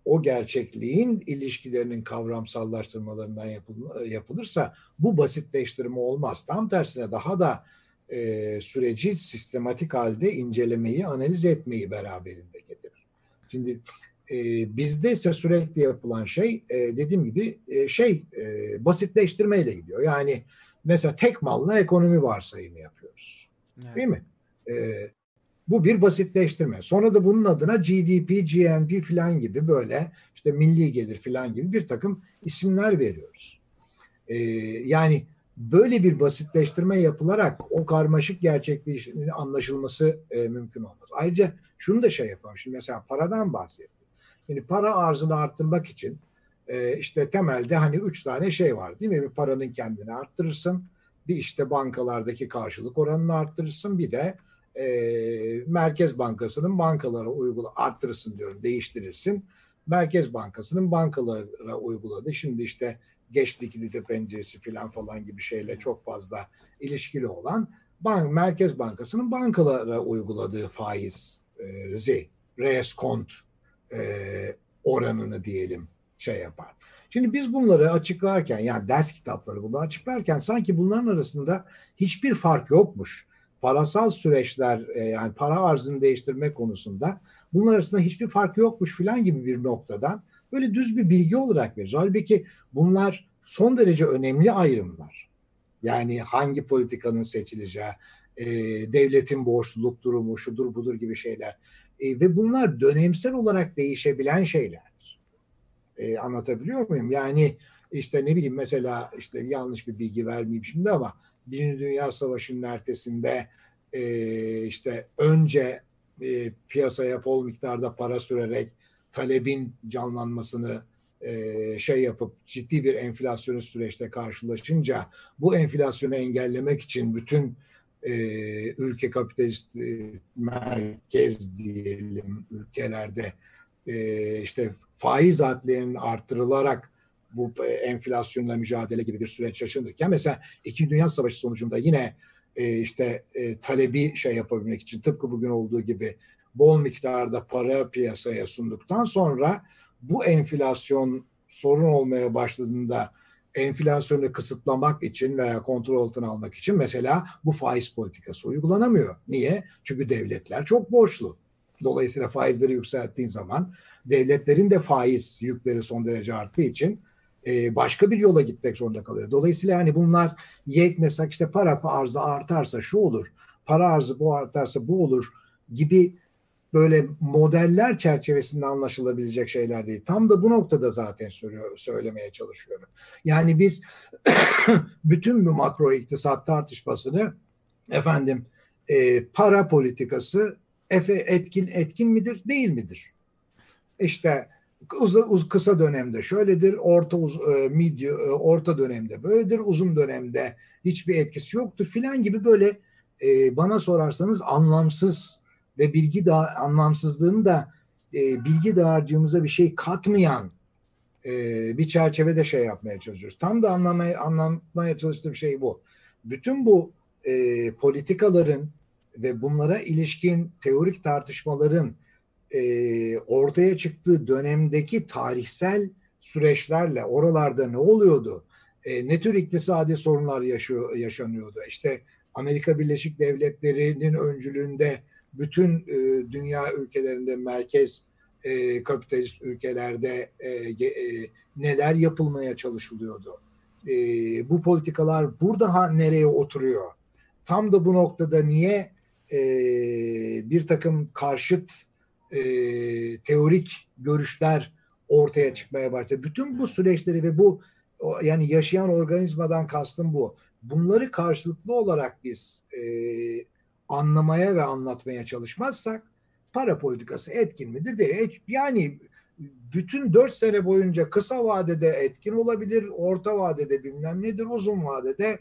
o gerçekliğin ilişkilerinin kavramsallaştırmalarından yapıl, yapılırsa bu basitleştirme olmaz. Tam tersine daha da e, süreci sistematik halde incelemeyi, analiz etmeyi beraberinde getirir. Şimdi e, bizde ise sürekli yapılan şey e, dediğim gibi e, şey e, basitleştirmeyle gidiyor. Yani mesela tek malla ekonomi varsayımı yapıyoruz. Evet. Değil mi? E, bu bir basitleştirme. Sonra da bunun adına GDP, GNP filan gibi böyle işte milli gelir filan gibi bir takım isimler veriyoruz. E, yani böyle bir basitleştirme yapılarak o karmaşık gerçekliğin anlaşılması e, mümkün olmaz. Ayrıca şunu da şey yapalım. Şimdi mesela paradan bahsettim. Yani para arzını arttırmak için e, işte temelde hani üç tane şey var değil mi? Bir paranın kendini arttırırsın. Bir işte bankalardaki karşılık oranını arttırırsın. Bir de e, Merkez Bankası'nın bankalara uygula arttırırsın diyorum değiştirirsin. Merkez Bankası'nın bankalara uyguladı. Şimdi işte geç likidite penceresi falan falan gibi şeyle çok fazla ilişkili olan bank, Merkez Bankası'nın bankalara uyguladığı faiz e, reskont e, oranını diyelim şey yapar. Şimdi biz bunları açıklarken yani ders kitapları bunu açıklarken sanki bunların arasında hiçbir fark yokmuş. Parasal süreçler e, yani para arzını değiştirme konusunda bunlar arasında hiçbir fark yokmuş filan gibi bir noktadan böyle düz bir bilgi olarak veririz. Halbuki bunlar son derece önemli ayrımlar. Yani hangi politikanın seçileceği, e, devletin borçluluk durumu, şudur budur gibi şeyler. E, ve bunlar dönemsel olarak değişebilen şeylerdir. E, anlatabiliyor muyum? Yani işte ne bileyim mesela işte yanlış bir bilgi vermeyeyim şimdi ama Birinci Dünya Savaşı'nın ertesinde e, işte önce e, piyasaya bol miktarda para sürerek talebin canlanmasını e, şey yapıp ciddi bir enflasyonist süreçte karşılaşınca bu enflasyonu engellemek için bütün e, ülke kapitalist e, merkez diyelim ülkelerde e, işte faiz adlerinin arttırılarak bu e, enflasyonla mücadele gibi bir süreç yaşanırken mesela İki Dünya Savaşı sonucunda yine e, işte e, talebi şey yapabilmek için tıpkı bugün olduğu gibi bol miktarda para piyasaya sunduktan sonra bu enflasyon sorun olmaya başladığında enflasyonu kısıtlamak için veya kontrol altına almak için mesela bu faiz politikası uygulanamıyor. Niye? Çünkü devletler çok borçlu. Dolayısıyla faizleri yükselttiğin zaman devletlerin de faiz yükleri son derece arttığı için e, başka bir yola gitmek zorunda kalıyor. Dolayısıyla hani bunlar yeknesak işte para arzı artarsa şu olur, para arzı bu artarsa bu olur gibi böyle modeller çerçevesinde anlaşılabilecek şeyler değil. Tam da bu noktada zaten söylemeye çalışıyorum. Yani biz bütün bu makro iktisat tartışmasını efendim e, para politikası efe, etkin etkin midir değil midir? İşte uz, uz, kısa dönemde şöyledir, orta uz, e, midyo, e, orta dönemde böyledir, uzun dönemde hiçbir etkisi yoktur filan gibi böyle e, bana sorarsanız anlamsız ve bilgi da anlamsızlığını da e, bilgi dağarcığımıza bir şey katmayan e, bir çerçevede şey yapmaya çalışıyoruz. Tam da anlamaya, anlamaya çalıştığım şey bu. Bütün bu e, politikaların ve bunlara ilişkin teorik tartışmaların e, ortaya çıktığı dönemdeki tarihsel süreçlerle oralarda ne oluyordu? E, ne tür iktisadi sorunlar yaşıyor, yaşanıyordu? İşte Amerika Birleşik Devletleri'nin öncülüğünde bütün e, dünya ülkelerinde merkez e, kapitalist ülkelerde e, e, neler yapılmaya çalışılıyordu? E, bu politikalar burada ha, nereye oturuyor? Tam da bu noktada niye e, bir takım karşıt e, teorik görüşler ortaya çıkmaya başladı? Bütün bu süreçleri ve bu yani yaşayan organizmadan kastım bu. Bunları karşılıklı olarak biz e, anlamaya ve anlatmaya çalışmazsak para politikası etkin midir değil. Yani bütün dört sene boyunca kısa vadede etkin olabilir, orta vadede bilmem nedir, uzun vadede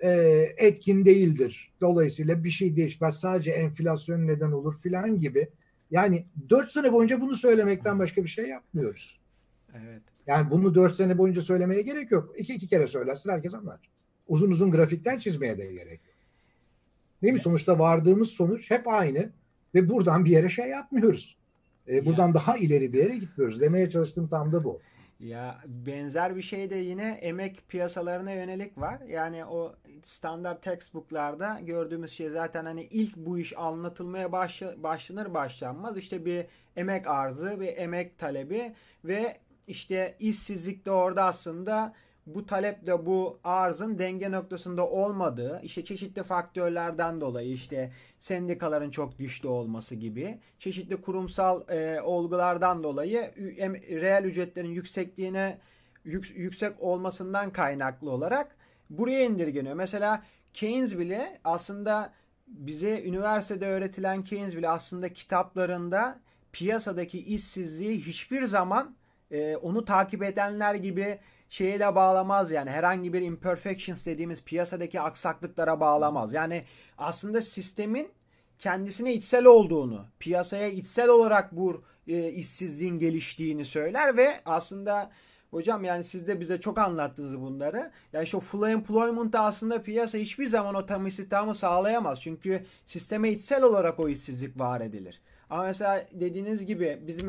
e, etkin değildir. Dolayısıyla bir şey değişmez. Sadece enflasyon neden olur filan gibi. Yani dört sene boyunca bunu söylemekten başka bir şey yapmıyoruz. Evet. Yani bunu dört sene boyunca söylemeye gerek yok. İki iki kere söylersin herkes anlar. Uzun uzun grafikten çizmeye de gerek yok. Değil mi? Sonuçta vardığımız sonuç hep aynı ve buradan bir yere şey yapmıyoruz. Ee, buradan ya. daha ileri bir yere gitmiyoruz. Demeye çalıştığım tam da bu. Ya benzer bir şey de yine emek piyasalarına yönelik var. Yani o standart textbooklarda gördüğümüz şey zaten hani ilk bu iş anlatılmaya başla, başlanır başlanmaz işte bir emek arzı, bir emek talebi ve işte işsizlik de orada aslında bu taleple bu arzın denge noktasında olmadığı işte çeşitli faktörlerden dolayı işte sendikaların çok güçlü olması gibi çeşitli kurumsal e, olgulardan dolayı reel ücretlerin yüksekliğine yük, yüksek olmasından kaynaklı olarak buraya indirgeniyor. Mesela Keynes bile aslında bize üniversitede öğretilen Keynes bile aslında kitaplarında piyasadaki işsizliği hiçbir zaman e, onu takip edenler gibi şeyle bağlamaz yani herhangi bir imperfections dediğimiz piyasadaki aksaklıklara bağlamaz. Yani aslında sistemin kendisine içsel olduğunu, piyasaya içsel olarak bu e, işsizliğin geliştiğini söyler ve aslında hocam yani siz de bize çok anlattınız bunları. Yani şu full employment aslında piyasa hiçbir zaman o tam istihdamı sağlayamaz. Çünkü sisteme içsel olarak o işsizlik var edilir. Ama mesela dediğiniz gibi bizim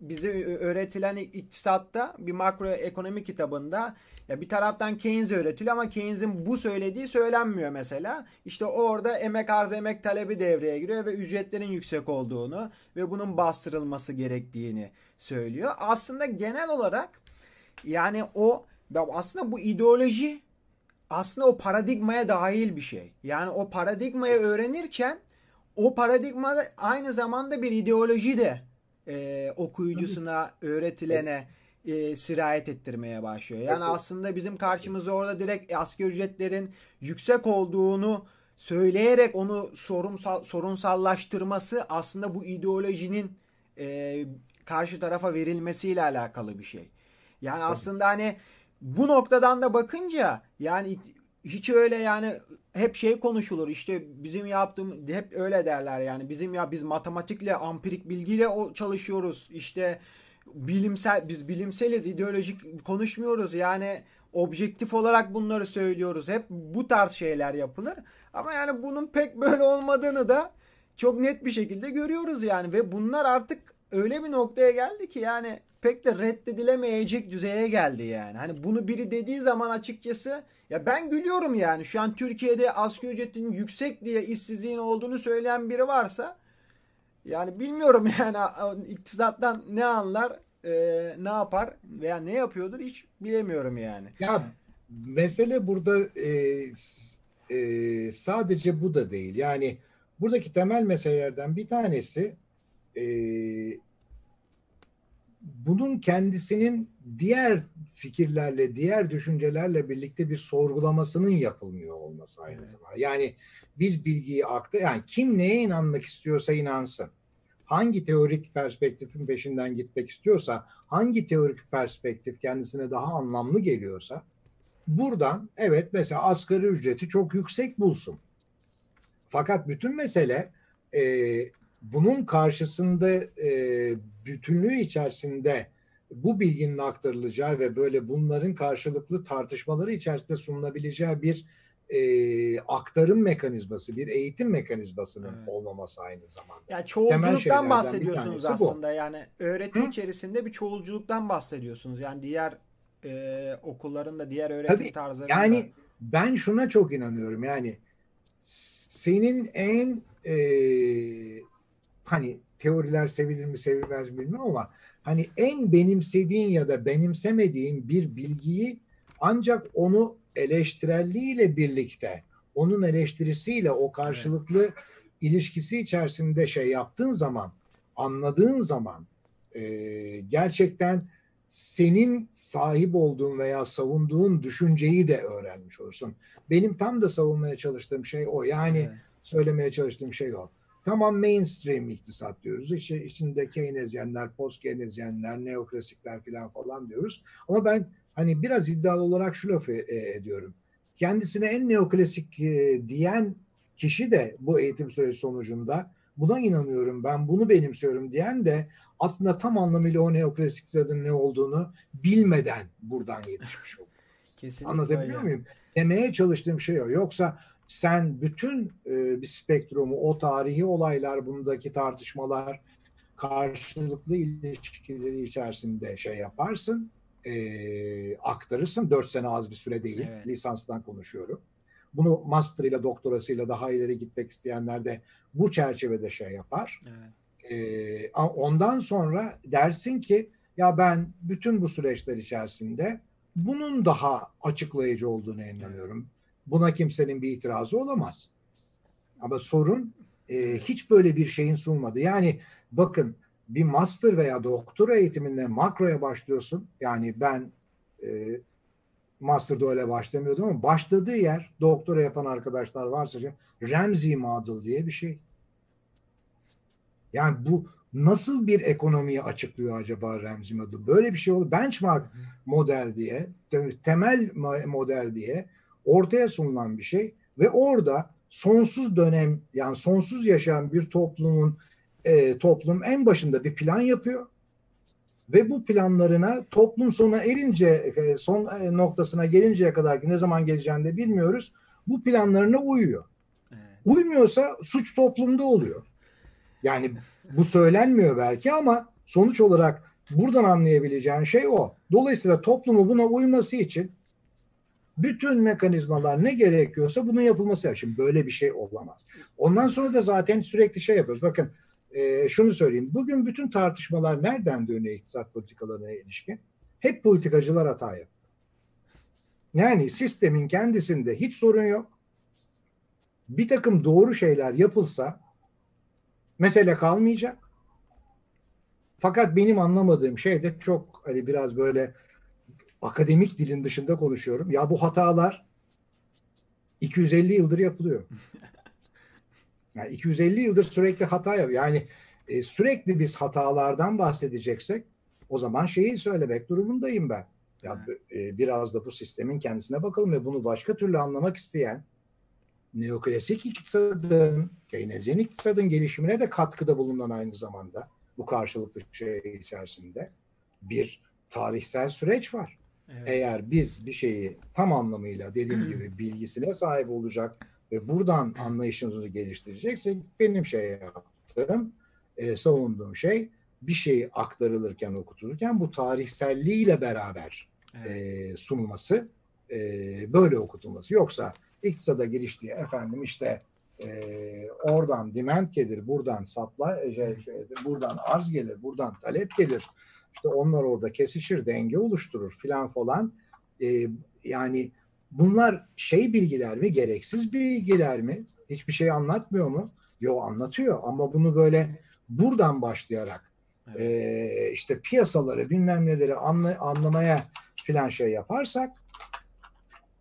bize öğretilen iktisatta bir makro ekonomi kitabında ya bir taraftan Keynes öğretiliyor ama Keynes'in bu söylediği söylenmiyor mesela. İşte orada emek arz emek talebi devreye giriyor ve ücretlerin yüksek olduğunu ve bunun bastırılması gerektiğini söylüyor. Aslında genel olarak yani o aslında bu ideoloji aslında o paradigmaya dahil bir şey. Yani o paradigmayı öğrenirken o paradigma aynı zamanda bir ideoloji de e, okuyucusuna, öğretilene e, sirayet ettirmeye başlıyor. Yani aslında bizim karşımıza orada direkt asgari ücretlerin yüksek olduğunu söyleyerek onu sorunsal, sorunsallaştırması aslında bu ideolojinin e, karşı tarafa verilmesiyle alakalı bir şey. Yani aslında hani bu noktadan da bakınca yani hiç öyle yani hep şey konuşulur işte bizim yaptığım hep öyle derler yani. Bizim ya biz matematikle ampirik bilgiyle o çalışıyoruz. İşte bilimsel biz bilimseliz ideolojik konuşmuyoruz. Yani objektif olarak bunları söylüyoruz. Hep bu tarz şeyler yapılır. Ama yani bunun pek böyle olmadığını da çok net bir şekilde görüyoruz yani. Ve bunlar artık öyle bir noktaya geldi ki yani pek de reddedilemeyecek düzeye geldi yani. Hani bunu biri dediği zaman açıkçası ya ben gülüyorum yani. Şu an Türkiye'de asgari ücretin yüksek diye işsizliğin olduğunu söyleyen biri varsa yani bilmiyorum yani iktisattan ne anlar e, ne yapar veya ne yapıyordur hiç bilemiyorum yani. Ya mesele burada e, e, sadece bu da değil. Yani buradaki temel meselelerden bir tanesi e, bunun kendisinin diğer fikirlerle, diğer düşüncelerle birlikte bir sorgulamasının yapılmıyor olması aynı zamanda. Yani biz bilgiyi akta, yani kim neye inanmak istiyorsa inansın. Hangi teorik perspektifin peşinden gitmek istiyorsa, hangi teorik perspektif kendisine daha anlamlı geliyorsa, buradan evet mesela asgari ücreti çok yüksek bulsun. Fakat bütün mesele e, bunun karşısında e, bütünlüğü içerisinde bu bilginin aktarılacağı ve böyle bunların karşılıklı tartışmaları içerisinde sunulabileceği bir e, aktarım mekanizması, bir eğitim mekanizmasının evet. olmaması aynı zamanda. Yani çoğulculuktan bahsediyorsunuz aslında. Bu. Yani öğretim Hı? içerisinde bir çoğulculuktan bahsediyorsunuz. Yani diğer e, okulların da diğer öğretim Tabii, tarzlarında. Yani ben şuna çok inanıyorum. Yani senin en e, hani teoriler sevilir mi sevilmez mi bilmem ama hani en benimsediğin ya da benimsemediğin bir bilgiyi ancak onu eleştirelliğiyle birlikte onun eleştirisiyle o karşılıklı evet. ilişkisi içerisinde şey yaptığın zaman anladığın zaman e, gerçekten senin sahip olduğun veya savunduğun düşünceyi de öğrenmiş olursun. Benim tam da savunmaya çalıştığım şey o. Yani evet. söylemeye çalıştığım şey o. Tamam mainstream iktisat diyoruz. İçi, içinde Keynesyenler, post Keynesyenler, neoklasikler falan falan diyoruz. Ama ben hani biraz iddialı olarak şu lafı e, ediyorum. Kendisine en neoklasik e, diyen kişi de bu eğitim süreci sonucunda buna inanıyorum ben bunu benimsiyorum diyen de aslında tam anlamıyla o neoklasik ne olduğunu bilmeden buradan yetişmiş oldu. Kesinlikle Anlatabiliyor öyle. muyum? Demeye çalıştığım şey o. Yoksa sen bütün e, bir spektrumu, o tarihi olaylar, bundaki tartışmalar, karşılıklı ilişkileri içerisinde şey yaparsın, e, aktarırsın. Dört sene az bir süre değil, evet. lisanstan konuşuyorum. Bunu master ile doktorasıyla daha ileri gitmek isteyenler de bu çerçevede şey yapar. Evet. E, ondan sonra dersin ki ya ben bütün bu süreçler içerisinde bunun daha açıklayıcı olduğunu inanıyorum. Buna kimsenin bir itirazı olamaz. Ama sorun e, hiç böyle bir şeyin sunmadı. Yani bakın bir master veya doktora eğitiminde makroya başlıyorsun. Yani ben e, master'da öyle başlamıyordum ama başladığı yer doktora yapan arkadaşlar varsa Ramsey Model diye bir şey. Yani bu nasıl bir ekonomiyi açıklıyor acaba Ramsey Model? Böyle bir şey olur. Benchmark model diye, temel model diye ortaya sunulan bir şey ve orada sonsuz dönem yani sonsuz yaşayan bir toplumun e, toplum en başında bir plan yapıyor ve bu planlarına toplum sona erince e, son e, noktasına gelinceye kadar ki ne zaman geleceğini de bilmiyoruz. Bu planlarına uyuyor. Evet. Uymuyorsa suç toplumda oluyor. Yani bu söylenmiyor belki ama sonuç olarak buradan anlayabileceğin şey o. Dolayısıyla toplumu buna uyması için bütün mekanizmalar ne gerekiyorsa bunun yapılması lazım. Şimdi böyle bir şey olamaz. Ondan sonra da zaten sürekli şey yapıyoruz. Bakın e, şunu söyleyeyim. Bugün bütün tartışmalar nereden dönüyor iktisat politikalarına ilişkin? Hep politikacılar hata yapıyor. Yani sistemin kendisinde hiç sorun yok. Bir takım doğru şeyler yapılsa mesele kalmayacak. Fakat benim anlamadığım şey de çok hani biraz böyle akademik dilin dışında konuşuyorum. Ya bu hatalar 250 yıldır yapılıyor. Yani 250 yıldır sürekli hata yapıyor. Yani e, sürekli biz hatalardan bahsedeceksek o zaman şeyi söylemek durumundayım ben. Ya e, biraz da bu sistemin kendisine bakalım ve bunu başka türlü anlamak isteyen neoklasik iktisadın, Keynesyen iktisadın gelişimine de katkıda bulunan aynı zamanda bu karşılıklı şey içerisinde bir tarihsel süreç var. Evet. Eğer biz bir şeyi tam anlamıyla dediğim gibi bilgisine sahip olacak ve buradan anlayışımızı geliştireceksek benim şey yaptığım, e, savunduğum şey bir şey aktarılırken, okutulurken bu tarihselliğiyle beraber evet. e, sunulması, e, böyle okutulması. Yoksa iktisada giriş diye efendim işte e, oradan demand gelir, buradan supply, şey, şey, buradan arz gelir, buradan talep gelir. İşte onlar orada kesişir, denge oluşturur filan falan. E, yani bunlar şey bilgiler mi, gereksiz bilgiler mi? Hiçbir şey anlatmıyor mu? Yo anlatıyor ama bunu böyle buradan başlayarak evet. e, işte piyasaları bilmem neleri anla, anlamaya filan şey yaparsak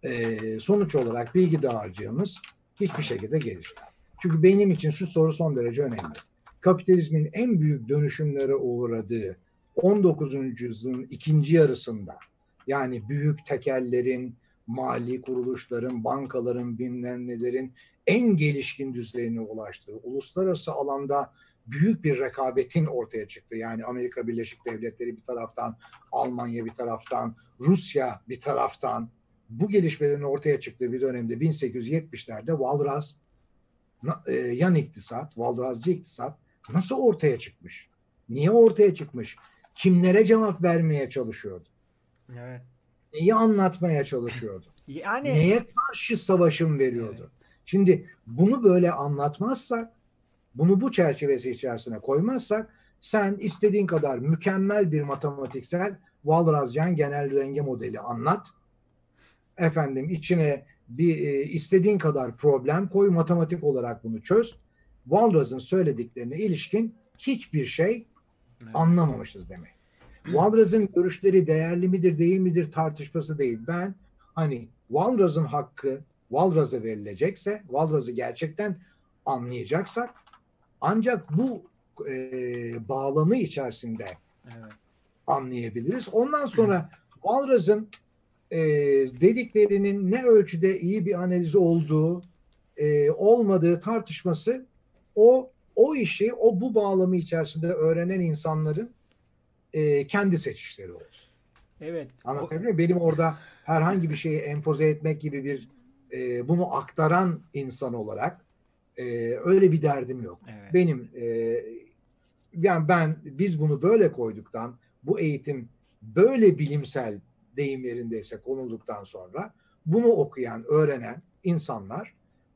e, sonuç olarak bilgi dağarcığımız hiçbir şekilde gelişmiyor. Çünkü benim için şu soru son derece önemli. Kapitalizmin en büyük dönüşümlere uğradığı 19. yüzyılın ikinci yarısında yani büyük tekellerin, mali kuruluşların, bankaların, bilmem nelerin en gelişkin düzeyine ulaştığı, uluslararası alanda büyük bir rekabetin ortaya çıktı. Yani Amerika Birleşik Devletleri bir taraftan, Almanya bir taraftan, Rusya bir taraftan bu gelişmelerin ortaya çıktığı bir dönemde 1870'lerde Walras e, yan iktisat, Walrascı iktisat nasıl ortaya çıkmış? Niye ortaya çıkmış? Kimlere cevap vermeye çalışıyordu? Evet. Neyi anlatmaya çalışıyordu? Yani neye karşı savaşım veriyordu? Evet. Şimdi bunu böyle anlatmazsak, bunu bu çerçevesi içerisine koymazsak sen istediğin kadar mükemmel bir matematiksel Walrasyan genel denge modeli anlat efendim içine bir e, istediğin kadar problem koy matematik olarak bunu çöz. Walras'ın söylediklerine ilişkin hiçbir şey evet. anlamamışız demek. Walras'ın görüşleri değerli midir değil midir tartışması değil. Ben hani Walras'ın hakkı Walras'a verilecekse, Walras'ı gerçekten anlayacaksak ancak bu e, bağlamı içerisinde evet. anlayabiliriz. Ondan sonra Walras'ın e, dediklerinin ne ölçüde iyi bir analiz olduğu e, olmadığı tartışması o o işi o bu bağlamı içerisinde öğrenen insanların e, kendi seçişleri olsun. Evet. Anlatabiliyor muyum? Benim orada herhangi bir şeyi empoze etmek gibi bir e, bunu aktaran insan olarak e, öyle bir derdim yok. Evet. Benim e, yani ben biz bunu böyle koyduktan bu eğitim böyle bilimsel deyim yerindeyse konulduktan sonra bunu okuyan, öğrenen insanlar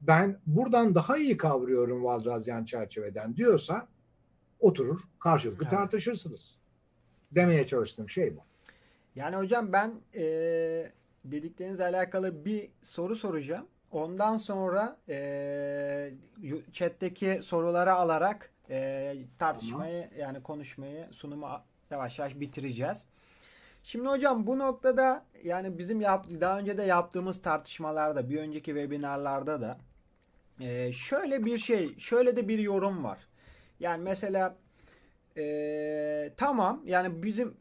ben buradan daha iyi kavruyorum Valdrazyan çerçeveden diyorsa oturur karşılıklı evet. tartışırsınız. Demeye çalıştığım şey bu. Yani hocam ben e, dediklerinizle alakalı bir soru soracağım. Ondan sonra e, chat'teki soruları alarak e, tartışmayı tamam. yani konuşmayı sunumu yavaş yavaş bitireceğiz. Şimdi hocam bu noktada yani bizim yap, daha önce de yaptığımız tartışmalarda bir önceki webinarlarda da e, şöyle bir şey şöyle de bir yorum var. Yani mesela e, tamam yani bizim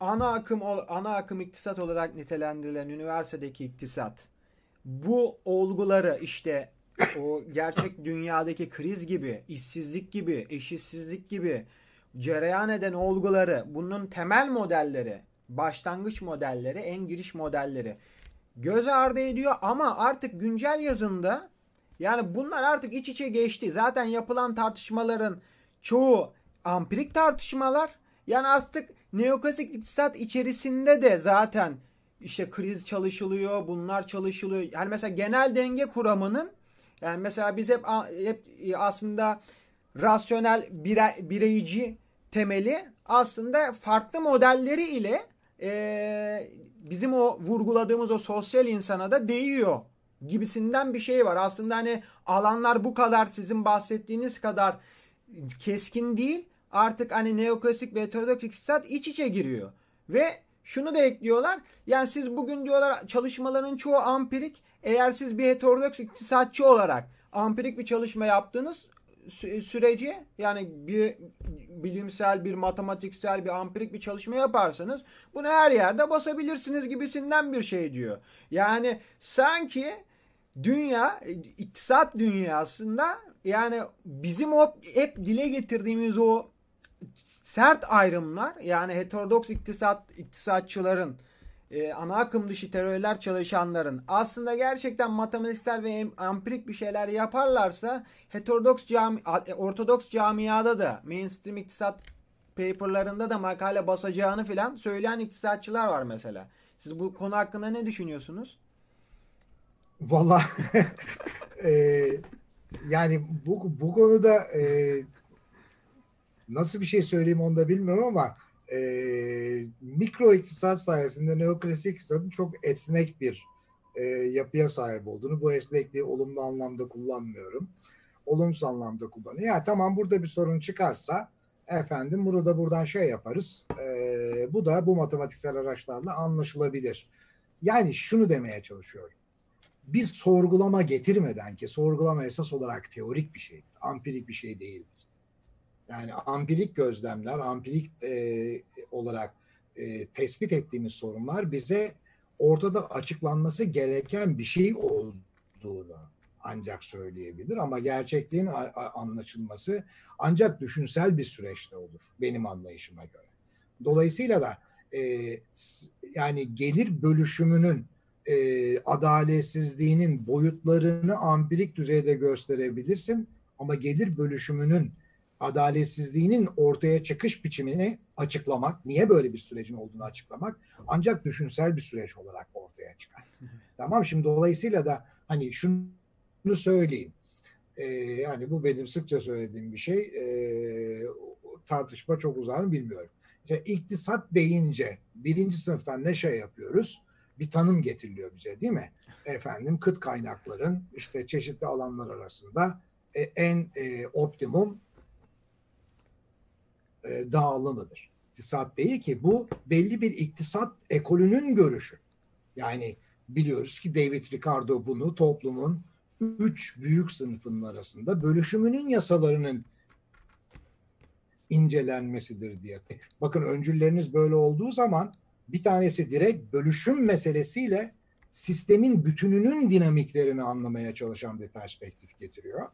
ana akım ana akım iktisat olarak nitelendirilen üniversitedeki iktisat bu olguları işte o gerçek dünyadaki kriz gibi, işsizlik gibi, eşitsizlik gibi cereyan eden olguları, bunun temel modelleri başlangıç modelleri, en giriş modelleri göz ardı ediyor ama artık güncel yazında yani bunlar artık iç içe geçti. Zaten yapılan tartışmaların çoğu ampirik tartışmalar. Yani artık neoklasik iktisat içerisinde de zaten işte kriz çalışılıyor, bunlar çalışılıyor. Yani mesela genel denge kuramının yani mesela biz hep hep aslında rasyonel bire, bireyci temeli aslında farklı modelleri ile e, bizim o vurguladığımız o sosyal insana da değiyor gibisinden bir şey var. Aslında hani alanlar bu kadar sizin bahsettiğiniz kadar keskin değil. Artık hani neoklasik ve heterodoks iktisat iç içe giriyor. Ve şunu da ekliyorlar. Yani siz bugün diyorlar çalışmaların çoğu ampirik. Eğer siz bir heterodoks iktisatçı olarak ampirik bir çalışma yaptınız süreci yani bir bilimsel bir matematiksel bir ampirik bir çalışma yaparsanız bunu her yerde basabilirsiniz gibisinden bir şey diyor. Yani sanki dünya iktisat dünyasında yani bizim o hep dile getirdiğimiz o sert ayrımlar yani heterodoks iktisat iktisatçıların e, ana akım dışı teoriler çalışanların aslında gerçekten matematiksel ve ampirik bir şeyler yaparlarsa heterodoks cami, e, ortodoks camiada da mainstream iktisat paperlarında da makale basacağını filan söyleyen iktisatçılar var mesela. Siz bu konu hakkında ne düşünüyorsunuz? Valla e, yani bu, bu konuda e, nasıl bir şey söyleyeyim onu da bilmiyorum ama e, mikro iktisat sayesinde neoklasik iktisatın çok esnek bir e, yapıya sahip olduğunu, bu esnekliği olumlu anlamda kullanmıyorum. Olumsuz anlamda kullanıyor. Yani tamam burada bir sorun çıkarsa efendim bunu da buradan şey yaparız. E, bu da bu matematiksel araçlarla anlaşılabilir. Yani şunu demeye çalışıyorum. Biz sorgulama getirmeden ki sorgulama esas olarak teorik bir şeydir. Ampirik bir şey değildir yani ampirik gözlemler, ampirik e, olarak e, tespit ettiğimiz sorunlar bize ortada açıklanması gereken bir şey olduğunu ancak söyleyebilir ama gerçekliğin anlaşılması ancak düşünsel bir süreçte olur benim anlayışıma göre. Dolayısıyla da e, yani gelir bölüşümünün e, adaletsizliğinin boyutlarını ampirik düzeyde gösterebilirsin ama gelir bölüşümünün adaletsizliğinin ortaya çıkış biçimini açıklamak, niye böyle bir sürecin olduğunu açıklamak ancak düşünsel bir süreç olarak ortaya çıkar. Tamam şimdi dolayısıyla da hani şunu söyleyeyim. Ee, yani bu benim sıkça söylediğim bir şey. Ee, tartışma çok uzar bilmiyorum. İşte iktisat deyince birinci sınıftan ne şey yapıyoruz? Bir tanım getiriliyor bize değil mi? Efendim kıt kaynakların işte çeşitli alanlar arasında e, en e, optimum e, dağılımıdır. İktisat değil ki bu belli bir iktisat ekolünün görüşü. Yani biliyoruz ki David Ricardo bunu toplumun üç büyük sınıfının arasında bölüşümünün yasalarının incelenmesidir diye. Bakın öncülleriniz böyle olduğu zaman bir tanesi direkt bölüşüm meselesiyle sistemin bütününün dinamiklerini anlamaya çalışan bir perspektif getiriyor.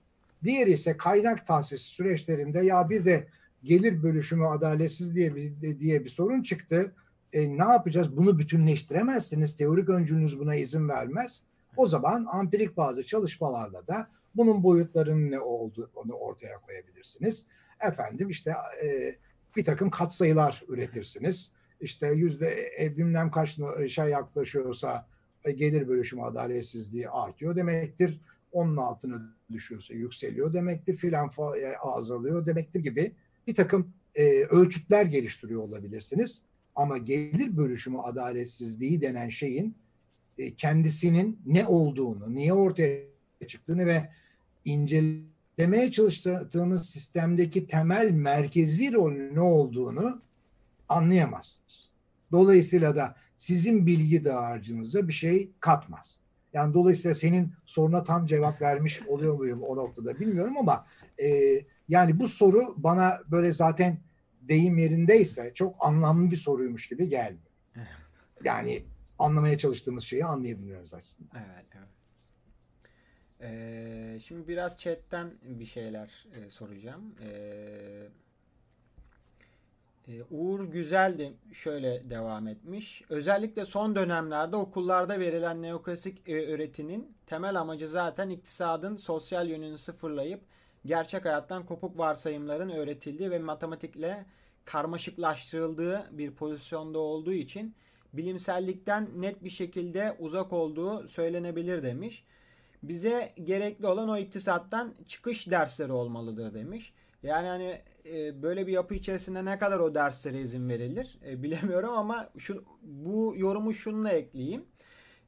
Diğeri ise kaynak tahsis süreçlerinde ya bir de gelir bölüşümü adaletsiz diye bir, diye bir sorun çıktı. E, ne yapacağız? Bunu bütünleştiremezsiniz. Teorik öncülünüz buna izin vermez. O zaman ampirik bazı çalışmalarla da bunun boyutlarının ne olduğunu ortaya koyabilirsiniz. Efendim işte e, bir takım katsayılar üretirsiniz. İşte yüzde e, bilmem kaç şey yaklaşıyorsa e, gelir bölüşümü adaletsizliği artıyor demektir. Onun altına düşüyorsa yükseliyor demektir filan e, azalıyor demektir gibi bir takım e, ölçütler geliştiriyor olabilirsiniz. Ama gelir bölüşümü adaletsizliği denen şeyin e, kendisinin ne olduğunu, niye ortaya çıktığını ve incelemeye çalıştığınız sistemdeki temel merkezi rolü ne olduğunu anlayamazsınız. Dolayısıyla da sizin bilgi dağarcığınıza bir şey katmaz. Yani dolayısıyla senin soruna tam cevap vermiş oluyor muyum o noktada bilmiyorum ama e, yani bu soru bana böyle zaten deyim yerindeyse çok anlamlı bir soruymuş gibi geldi. Yani anlamaya çalıştığımız şeyi anlayabiliyoruz aslında. Evet, evet. Ee, şimdi biraz chatten bir şeyler e, soracağım. Ee, Uğur Güzel de şöyle devam etmiş. Özellikle son dönemlerde okullarda verilen neoklasik e, öğretinin temel amacı zaten iktisadın sosyal yönünü sıfırlayıp gerçek hayattan kopuk varsayımların öğretildiği ve matematikle karmaşıklaştırıldığı bir pozisyonda olduğu için bilimsellikten net bir şekilde uzak olduğu söylenebilir demiş. Bize gerekli olan o iktisattan çıkış dersleri olmalıdır demiş. Yani hani e, böyle bir yapı içerisinde ne kadar o derslere izin verilir e, bilemiyorum ama şu bu yorumu şununla ekleyeyim.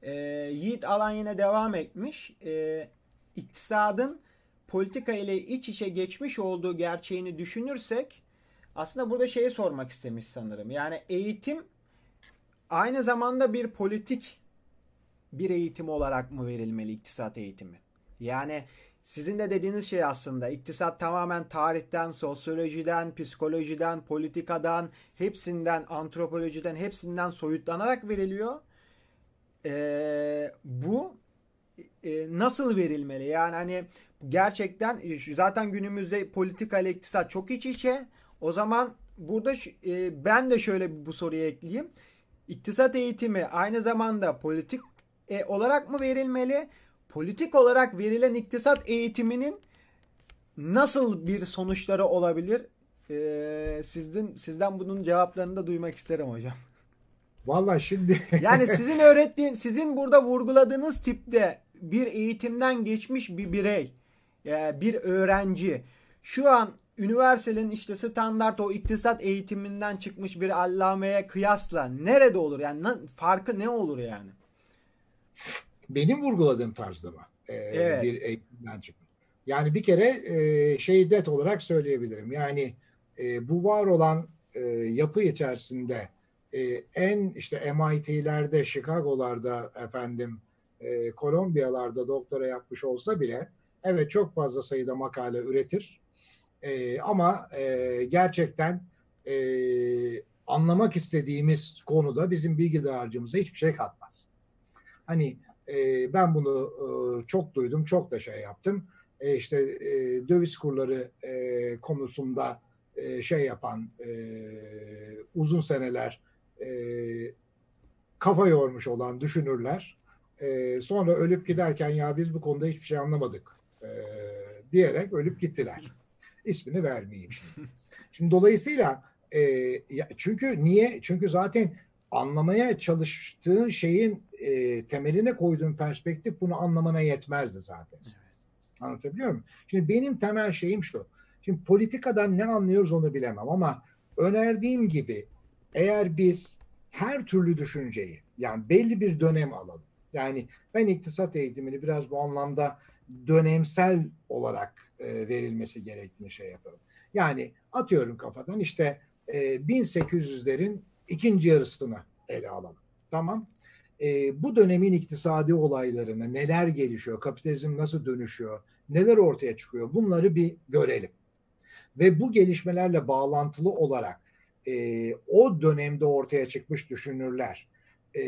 E, Yiğit Alan yine devam etmiş. E, iktisadın politika ile iç içe geçmiş olduğu gerçeğini düşünürsek aslında burada şeyi sormak istemiş sanırım. Yani eğitim aynı zamanda bir politik bir eğitim olarak mı verilmeli iktisat eğitimi? Yani sizin de dediğiniz şey aslında iktisat tamamen tarihten, sosyolojiden, psikolojiden, politikadan, hepsinden, antropolojiden, hepsinden soyutlanarak veriliyor. Ee, bu e, nasıl verilmeli? Yani hani gerçekten zaten günümüzde politika ile iktisat çok iç içe. O zaman burada e, ben de şöyle bu soruyu ekleyeyim. İktisat eğitimi aynı zamanda politik e, olarak mı verilmeli? Politik olarak verilen iktisat eğitiminin nasıl bir sonuçları olabilir? Ee, sizden sizden bunun cevaplarını da duymak isterim hocam. Vallahi şimdi yani sizin öğrettiğin, sizin burada vurguladığınız tipte bir eğitimden geçmiş bir birey, e, bir öğrenci şu an üniversitenin işte standart o iktisat eğitiminden çıkmış bir allameye kıyasla nerede olur? Yani farkı ne olur yani? Benim vurguladığım tarzda mı? Ee, evet. Bir eğitimden çıkmış. Yani bir kere e, şey det olarak söyleyebilirim. Yani e, bu var olan e, yapı içerisinde e, en işte MIT'lerde, Chicago'larda efendim e, Kolombiyalarda doktora yapmış olsa bile evet çok fazla sayıda makale üretir. E, ama e, gerçekten e, anlamak istediğimiz konuda bizim bilgi dağarcığımıza hiçbir şey katmaz. Hani e, ben bunu e, çok duydum, çok da şey yaptım. E, işte e, döviz kurları e, konusunda e, şey yapan e, uzun seneler e, kafa yormuş olan düşünürler e, sonra ölüp giderken ya biz bu konuda hiçbir şey anlamadık e, diyerek ölüp gittiler. İsmini vermeyeyim şimdi. Şimdi dolayısıyla e, ya, çünkü niye? Çünkü zaten anlamaya çalıştığın şeyin e, temeline koyduğun perspektif bunu anlamana yetmezdi zaten. Anlatabiliyor muyum? Şimdi benim temel şeyim şu. Şimdi politikadan ne anlıyoruz onu bilemem ama önerdiğim gibi eğer biz her türlü düşünceyi yani belli bir dönem alalım. Yani ben iktisat eğitimini biraz bu anlamda dönemsel olarak e, verilmesi gerektiğini şey yaparım. Yani atıyorum kafadan işte e, 1800'lerin ikinci yarısını ele alalım. Tamam. E, bu dönemin iktisadi olaylarını, neler gelişiyor, kapitalizm nasıl dönüşüyor, neler ortaya çıkıyor bunları bir görelim. Ve bu gelişmelerle bağlantılı olarak e, o dönemde ortaya çıkmış düşünürler e,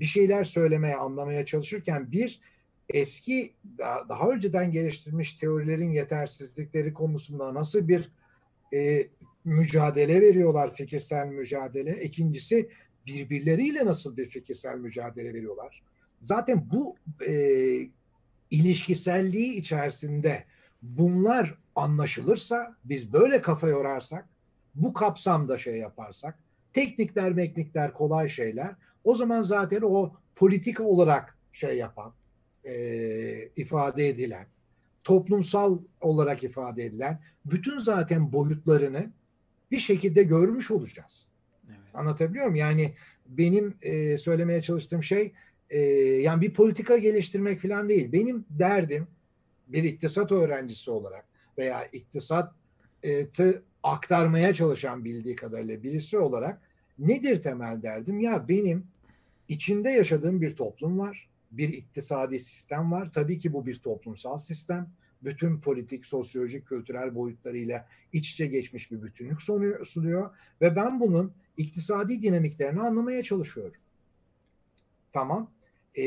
bir şeyler söylemeye, anlamaya çalışırken bir eski daha, daha önceden geliştirilmiş teorilerin yetersizlikleri konusunda nasıl bir e, mücadele veriyorlar, fikirsel mücadele. İkincisi birbirleriyle nasıl bir fikirsel mücadele veriyorlar. Zaten bu e, ilişkiselliği içerisinde bunlar anlaşılırsa, biz böyle kafa yorarsak, bu kapsamda şey yaparsak, teknikler, meknikler kolay şeyler. O zaman zaten o politika olarak şey yapan, e, ifade edilen, toplumsal olarak ifade edilen bütün zaten boyutlarını bir şekilde görmüş olacağız. Evet. Anlatabiliyor muyum? Yani benim e, söylemeye çalıştığım şey e, yani bir politika geliştirmek falan değil. Benim derdim bir iktisat öğrencisi olarak veya iktisatı aktarmaya çalışan bildiği kadarıyla birisi olarak nedir temel derdim? Ya benim içinde yaşadığım bir toplum var. Bir iktisadi sistem var. Tabii ki bu bir toplumsal sistem. Bütün politik, sosyolojik, kültürel boyutlarıyla iç içe geçmiş bir bütünlük sunuyor. Ve ben bunun iktisadi dinamiklerini anlamaya çalışıyorum. Tamam. E,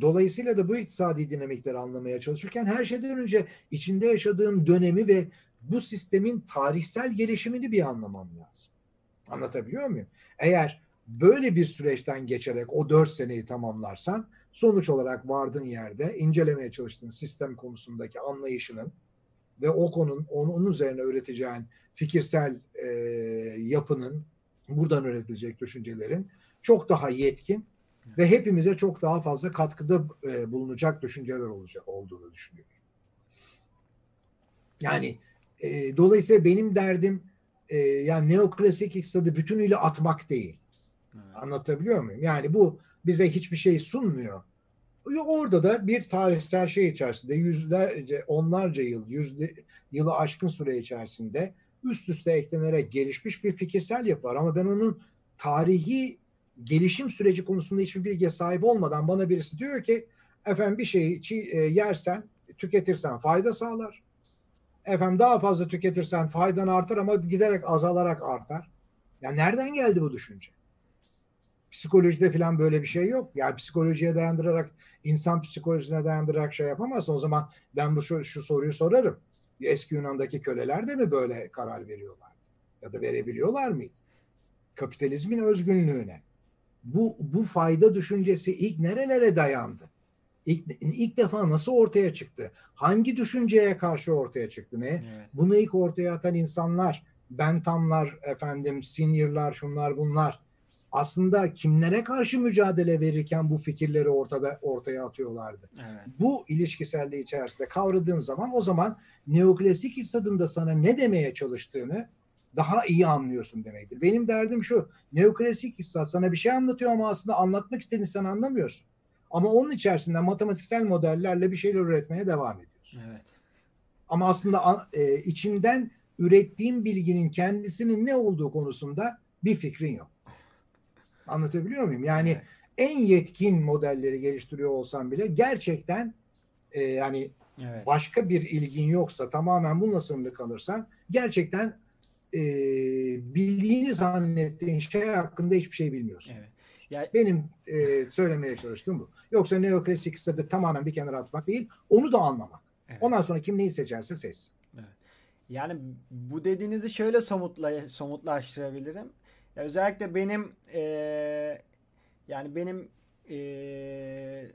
dolayısıyla da bu iktisadi dinamikleri anlamaya çalışırken her şeyden önce içinde yaşadığım dönemi ve bu sistemin tarihsel gelişimini bir anlamam lazım. Anlatabiliyor muyum? Eğer böyle bir süreçten geçerek o dört seneyi tamamlarsan sonuç olarak vardığın yerde incelemeye çalıştığın sistem konusundaki anlayışının ve o konunun onun üzerine öğreteceğin fikirsel e, yapının buradan öğretilecek düşüncelerin çok daha yetkin ve hepimize çok daha fazla katkıda e, bulunacak düşünceler olacak olduğunu düşünüyorum. Yani e, dolayısıyla benim derdim e, yani neoklasik iktisadı bütünüyle atmak değil. Evet. Anlatabiliyor muyum? Yani bu bize hiçbir şey sunmuyor. Orada da bir tarihsel şey içerisinde yüzlerce, onlarca yıl, yüzde, yılı aşkın süre içerisinde üst üste eklenerek gelişmiş bir fikirsel yapı var. Ama ben onun tarihi gelişim süreci konusunda hiçbir bilgiye sahip olmadan bana birisi diyor ki efendim bir şeyi e, yersen tüketirsen fayda sağlar. Efendim daha fazla tüketirsen faydan artar ama giderek azalarak artar. Ya nereden geldi bu düşünce? Psikolojide falan böyle bir şey yok. Yani psikolojiye dayandırarak, insan psikolojisine dayandırarak şey yapamazsın. O zaman ben bu şu, şu soruyu sorarım. Eski Yunan'daki köleler de mi böyle karar veriyorlar? Ya da verebiliyorlar mıydı? Kapitalizmin özgünlüğüne. Bu, bu fayda düşüncesi ilk nerelere dayandı? İlk, ilk defa nasıl ortaya çıktı? Hangi düşünceye karşı ortaya çıktı? Ne? Evet. Bunu ilk ortaya atan insanlar, Benthamlar, efendim, Senior'lar, şunlar bunlar aslında kimlere karşı mücadele verirken bu fikirleri ortada ortaya atıyorlardı. Evet. Bu ilişkiselliği içerisinde kavradığın zaman o zaman neoklasik iktisadın da sana ne demeye çalıştığını daha iyi anlıyorsun demektir. Benim derdim şu. Neoklasik iktisat sana bir şey anlatıyor ama aslında anlatmak istediğini sen anlamıyorsun. Ama onun içerisinde matematiksel modellerle bir şeyler üretmeye devam ediyorsun. Evet. Ama aslında e, içinden ürettiğin bilginin kendisinin ne olduğu konusunda bir fikrin yok. Anlatabiliyor muyum? Yani evet. en yetkin modelleri geliştiriyor olsam bile gerçekten e, yani evet. başka bir ilgin yoksa tamamen bununla sınırlı kalırsan gerçekten e, bildiğini zannettiğin şey hakkında hiçbir şey bilmiyorsun. Evet. Yani, Benim e, söylemeye çalıştığım bu. Yoksa neoklasik iktisadı tamamen bir kenara atmak değil, onu da anlamak. Evet. Ondan sonra kim neyi seçerse seçsin. Evet. Yani bu dediğinizi şöyle somutla, somutlaştırabilirim. Ya özellikle benim e, yani benim e,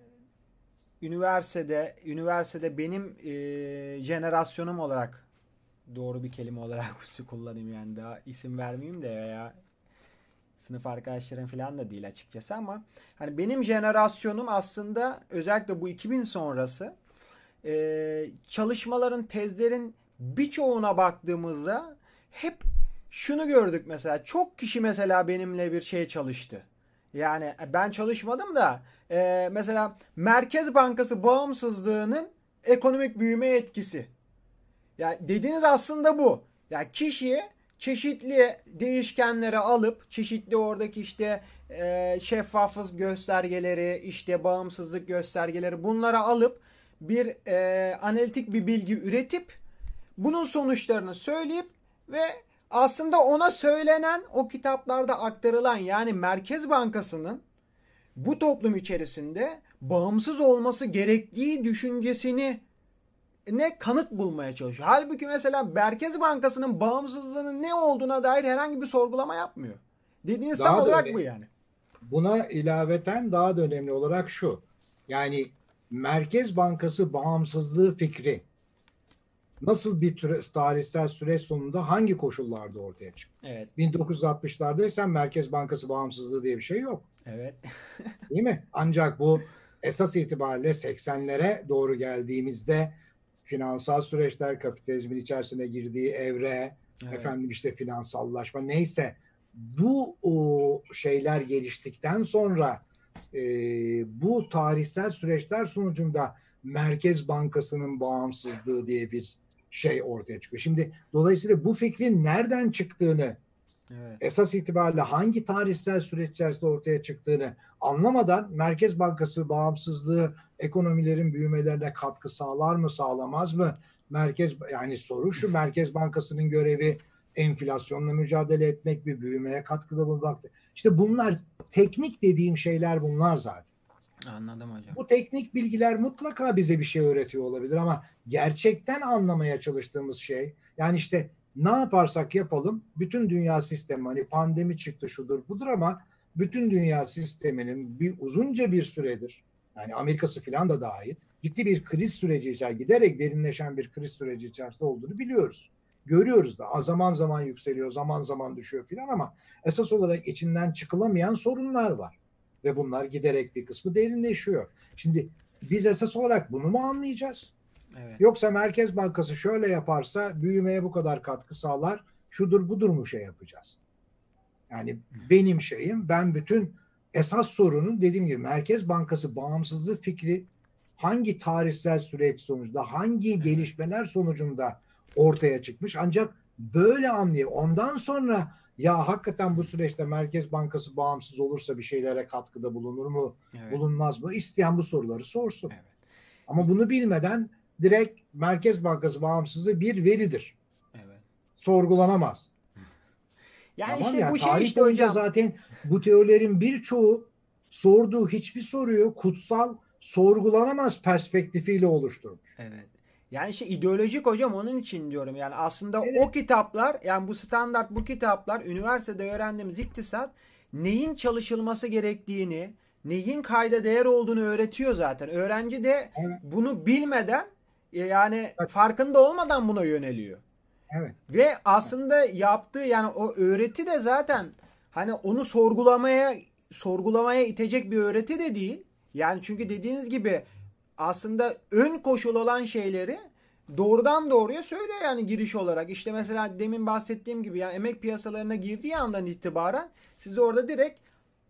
üniversitede üniversitede benim e, jenerasyonum olarak doğru bir kelime olarak kullanayım yani daha isim vermeyeyim de veya sınıf arkadaşlarım falan da değil açıkçası ama hani benim jenerasyonum aslında özellikle bu 2000 sonrası e, çalışmaların tezlerin birçoğuna baktığımızda hep şunu gördük mesela çok kişi mesela benimle bir şey çalıştı. Yani e, ben çalışmadım da e, mesela Merkez Bankası bağımsızlığının ekonomik büyüme etkisi. Ya yani dediğiniz aslında bu. Ya yani kişi çeşitli değişkenleri alıp çeşitli oradaki işte e, şeffaflık göstergeleri, işte bağımsızlık göstergeleri bunları alıp bir e, analitik bir bilgi üretip bunun sonuçlarını söyleyip ve aslında ona söylenen o kitaplarda aktarılan yani Merkez Bankası'nın bu toplum içerisinde bağımsız olması gerektiği düşüncesini ne kanıt bulmaya çalışıyor. Halbuki mesela Merkez Bankası'nın bağımsızlığının ne olduğuna dair herhangi bir sorgulama yapmıyor. Dediğiniz daha tam olarak önemli. bu yani. Buna ilaveten daha da önemli olarak şu. Yani Merkez Bankası bağımsızlığı fikri nasıl bir türe, tarihsel süreç sonunda hangi koşullarda ortaya çıktı? Evet. 1960'larda sen Merkez Bankası bağımsızlığı diye bir şey yok. Evet. Değil mi? Ancak bu esas itibariyle 80'lere doğru geldiğimizde finansal süreçler, kapitalizmin içerisine girdiği evre, evet. efendim işte finansallaşma neyse bu o şeyler geliştikten sonra e, bu tarihsel süreçler sonucunda Merkez Bankası'nın bağımsızlığı diye bir şey ortaya çıkıyor. Şimdi dolayısıyla bu fikrin nereden çıktığını evet. esas itibariyle hangi tarihsel süreç içerisinde ortaya çıktığını anlamadan Merkez Bankası bağımsızlığı ekonomilerin büyümelerine katkı sağlar mı sağlamaz mı? Merkez yani soru şu Merkez Bankası'nın görevi enflasyonla mücadele etmek bir büyümeye katkıda bulmak. İşte bunlar teknik dediğim şeyler bunlar zaten. Anladım hocam. Bu teknik bilgiler mutlaka bize bir şey öğretiyor olabilir ama gerçekten anlamaya çalıştığımız şey yani işte ne yaparsak yapalım bütün dünya sistemi hani pandemi çıktı şudur budur ama bütün dünya sisteminin bir uzunca bir süredir yani Amerika'sı falan da dahil ciddi bir kriz süreci içerisinde giderek derinleşen bir kriz süreci içerisinde olduğunu biliyoruz. Görüyoruz da zaman zaman yükseliyor zaman zaman düşüyor filan ama esas olarak içinden çıkılamayan sorunlar var. Ve bunlar giderek bir kısmı derinleşiyor. Şimdi biz esas olarak bunu mu anlayacağız? Evet. Yoksa Merkez Bankası şöyle yaparsa büyümeye bu kadar katkı sağlar. Şudur budur mu şey yapacağız? Yani benim şeyim ben bütün esas sorunun dediğim gibi Merkez Bankası bağımsızlığı fikri hangi tarihsel süreç sonucunda hangi gelişmeler sonucunda ortaya çıkmış ancak böyle anlayıp ondan sonra ya hakikaten bu süreçte Merkez Bankası bağımsız olursa bir şeylere katkıda bulunur mu, evet. bulunmaz mı? İsteyen bu soruları sorsun. Evet. Ama bunu bilmeden direkt Merkez Bankası bağımsızlığı bir veridir. Evet. Sorgulanamaz. Yani Tamam işte ya, bu şey tarih işte boyunca hocam. zaten bu teorilerin birçoğu sorduğu hiçbir soruyu kutsal sorgulanamaz perspektifiyle oluşturmuş. Evet. Yani işte ideolojik hocam onun için diyorum. Yani aslında Evet. o kitaplar yani bu standart bu kitaplar üniversitede öğrendiğimiz iktisat neyin çalışılması gerektiğini, neyin kayda değer olduğunu öğretiyor zaten. Öğrenci de Evet. bunu bilmeden e, yani farkında olmadan buna yöneliyor. Evet. Ve aslında yaptığı yani o öğreti de zaten hani onu sorgulamaya sorgulamaya itecek bir öğreti de değil. Yani çünkü dediğiniz gibi aslında ön koşul olan şeyleri doğrudan doğruya söylüyor yani giriş olarak. İşte mesela demin bahsettiğim gibi yani emek piyasalarına girdiği andan itibaren size orada direkt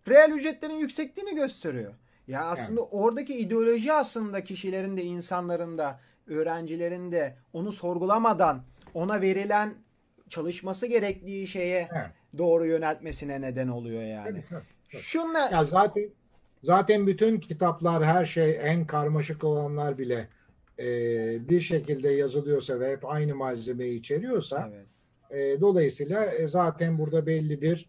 reel ücretlerin yüksekliğini gösteriyor. Ya aslında oradaki ideoloji aslında kişilerin de insanların da öğrencilerin de onu sorgulamadan ona verilen çalışması gerektiği şeye Evet. doğru yöneltmesine neden oluyor yani. Tabii, tabii, tabii. Şunla Ya zaten zaten bütün kitaplar her şey en karmaşık olanlar bile e, bir şekilde yazılıyorsa ve hep aynı malzemeyi içeriyorsa evet. e, dolayısıyla e, zaten burada belli bir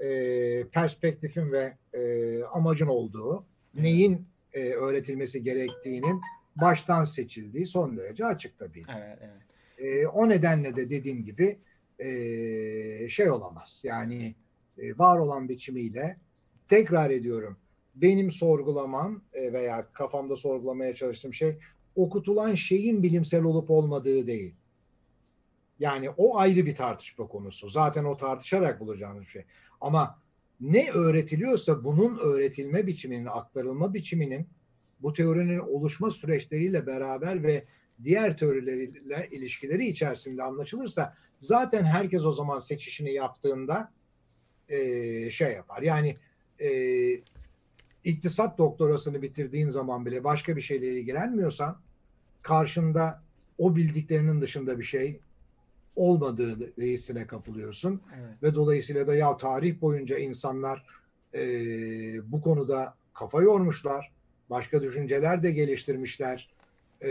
e, perspektifin ve e, amacın olduğu neyin e, öğretilmesi gerektiğinin baştan seçildiği son derece açık tabii. ki. Evet, evet. E, o nedenle de dediğim gibi e, şey olamaz. Yani e, var olan biçimiyle tekrar ediyorum. Benim sorgulamam e, veya kafamda sorgulamaya çalıştığım şey okutulan şeyin bilimsel olup olmadığı değil. Yani o ayrı bir tartışma konusu. Zaten o tartışarak bulacağımız şey. Ama ne öğretiliyorsa bunun öğretilme biçiminin, aktarılma biçiminin bu teorinin oluşma süreçleriyle beraber ve diğer teorileriyle ilişkileri içerisinde anlaşılırsa zaten herkes o zaman seçişini yaptığında e, şey yapar. Yani e, iktisat doktorasını bitirdiğin zaman bile başka bir şeyle ilgilenmiyorsan karşında o bildiklerinin dışında bir şey olmadığı hissine kapılıyorsun evet. ve dolayısıyla da ya tarih boyunca insanlar e, bu konuda kafa yormuşlar, başka düşünceler de geliştirmişler e,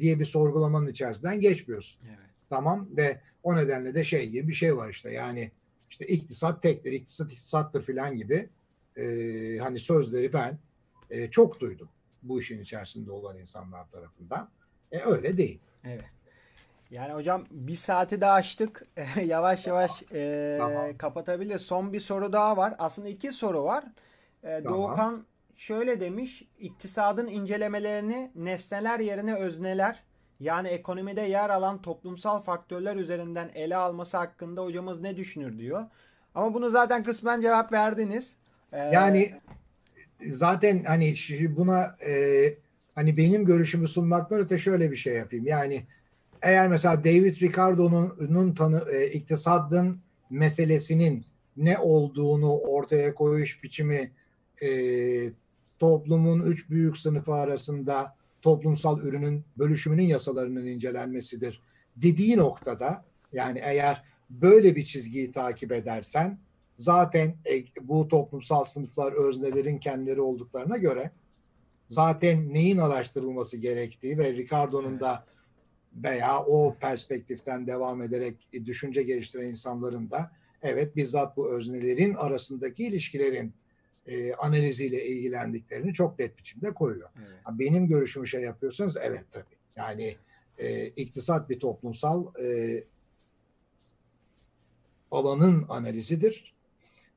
diye bir sorgulamanın içerisinden geçmiyorsun. evet. Tamam ve o nedenle de şey gibi bir şey var işte yani işte iktisat tektir, iktisat iktisattır filan gibi e, hani sözleri ben e, çok duydum bu işin içerisinde olan insanlar tarafından. E, öyle değil. Evet. Yani hocam bir saati de açtık. yavaş yavaş e, Tamam. kapatabiliriz. Son bir soru daha var. Aslında iki soru var. E, Tamam. Doğukan şöyle demiş. İktisadın incelemelerini nesneler yerine özneler yani ekonomide yer alan toplumsal faktörler üzerinden ele alması hakkında hocamız ne düşünür diyor. Ama bunu zaten kısmen cevap verdiniz. E, Yani zaten hani buna e, hani benim görüşümü sunmaktan öte şöyle bir şey yapayım. Yani eğer mesela David Ricardo'nun tanı e, iktisadın meselesinin ne olduğunu ortaya koyuş biçimi e, toplumun üç büyük sınıfı arasında toplumsal ürünün bölüşümünün yasalarının incelenmesidir dediği noktada yani eğer böyle bir çizgiyi takip edersen zaten e, bu toplumsal sınıflar öznelerin kendileri olduklarına göre zaten neyin araştırılması gerektiği ve Ricardo'nun da veya o perspektiften devam ederek düşünce geliştiren insanların da evet bizzat bu öznelerin arasındaki ilişkilerin e, analiziyle ilgilendiklerini çok net biçimde koyuyor. evet. Benim görüşümü şey yapıyorsanız evet tabii. Yani e, iktisat bir toplumsal e, alanın analizidir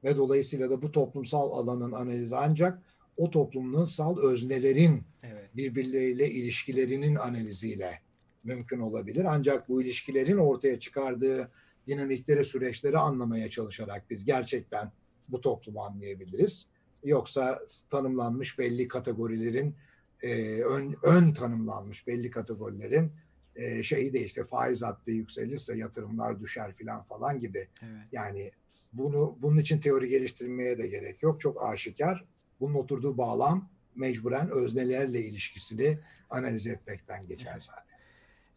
ve dolayısıyla da bu toplumsal alanın analizi ancak o toplumsal öznelerin Evet. birbirleriyle ilişkilerinin analiziyle mümkün olabilir. Ancak bu ilişkilerin ortaya çıkardığı dinamikleri, süreçleri anlamaya çalışarak biz gerçekten bu toplumu anlayabiliriz. Yoksa tanımlanmış belli kategorilerin e, ön, ön tanımlanmış belli kategorilerin e, şeyi de işte faiz hattı yükselirse yatırımlar düşer filan falan gibi. Evet. Yani bunu bunun için teori geliştirmeye de gerek yok. Çok aşikar. Bunun oturduğu bağlam mecburen öznelerle ilişkisini analiz etmekten geçer zaten.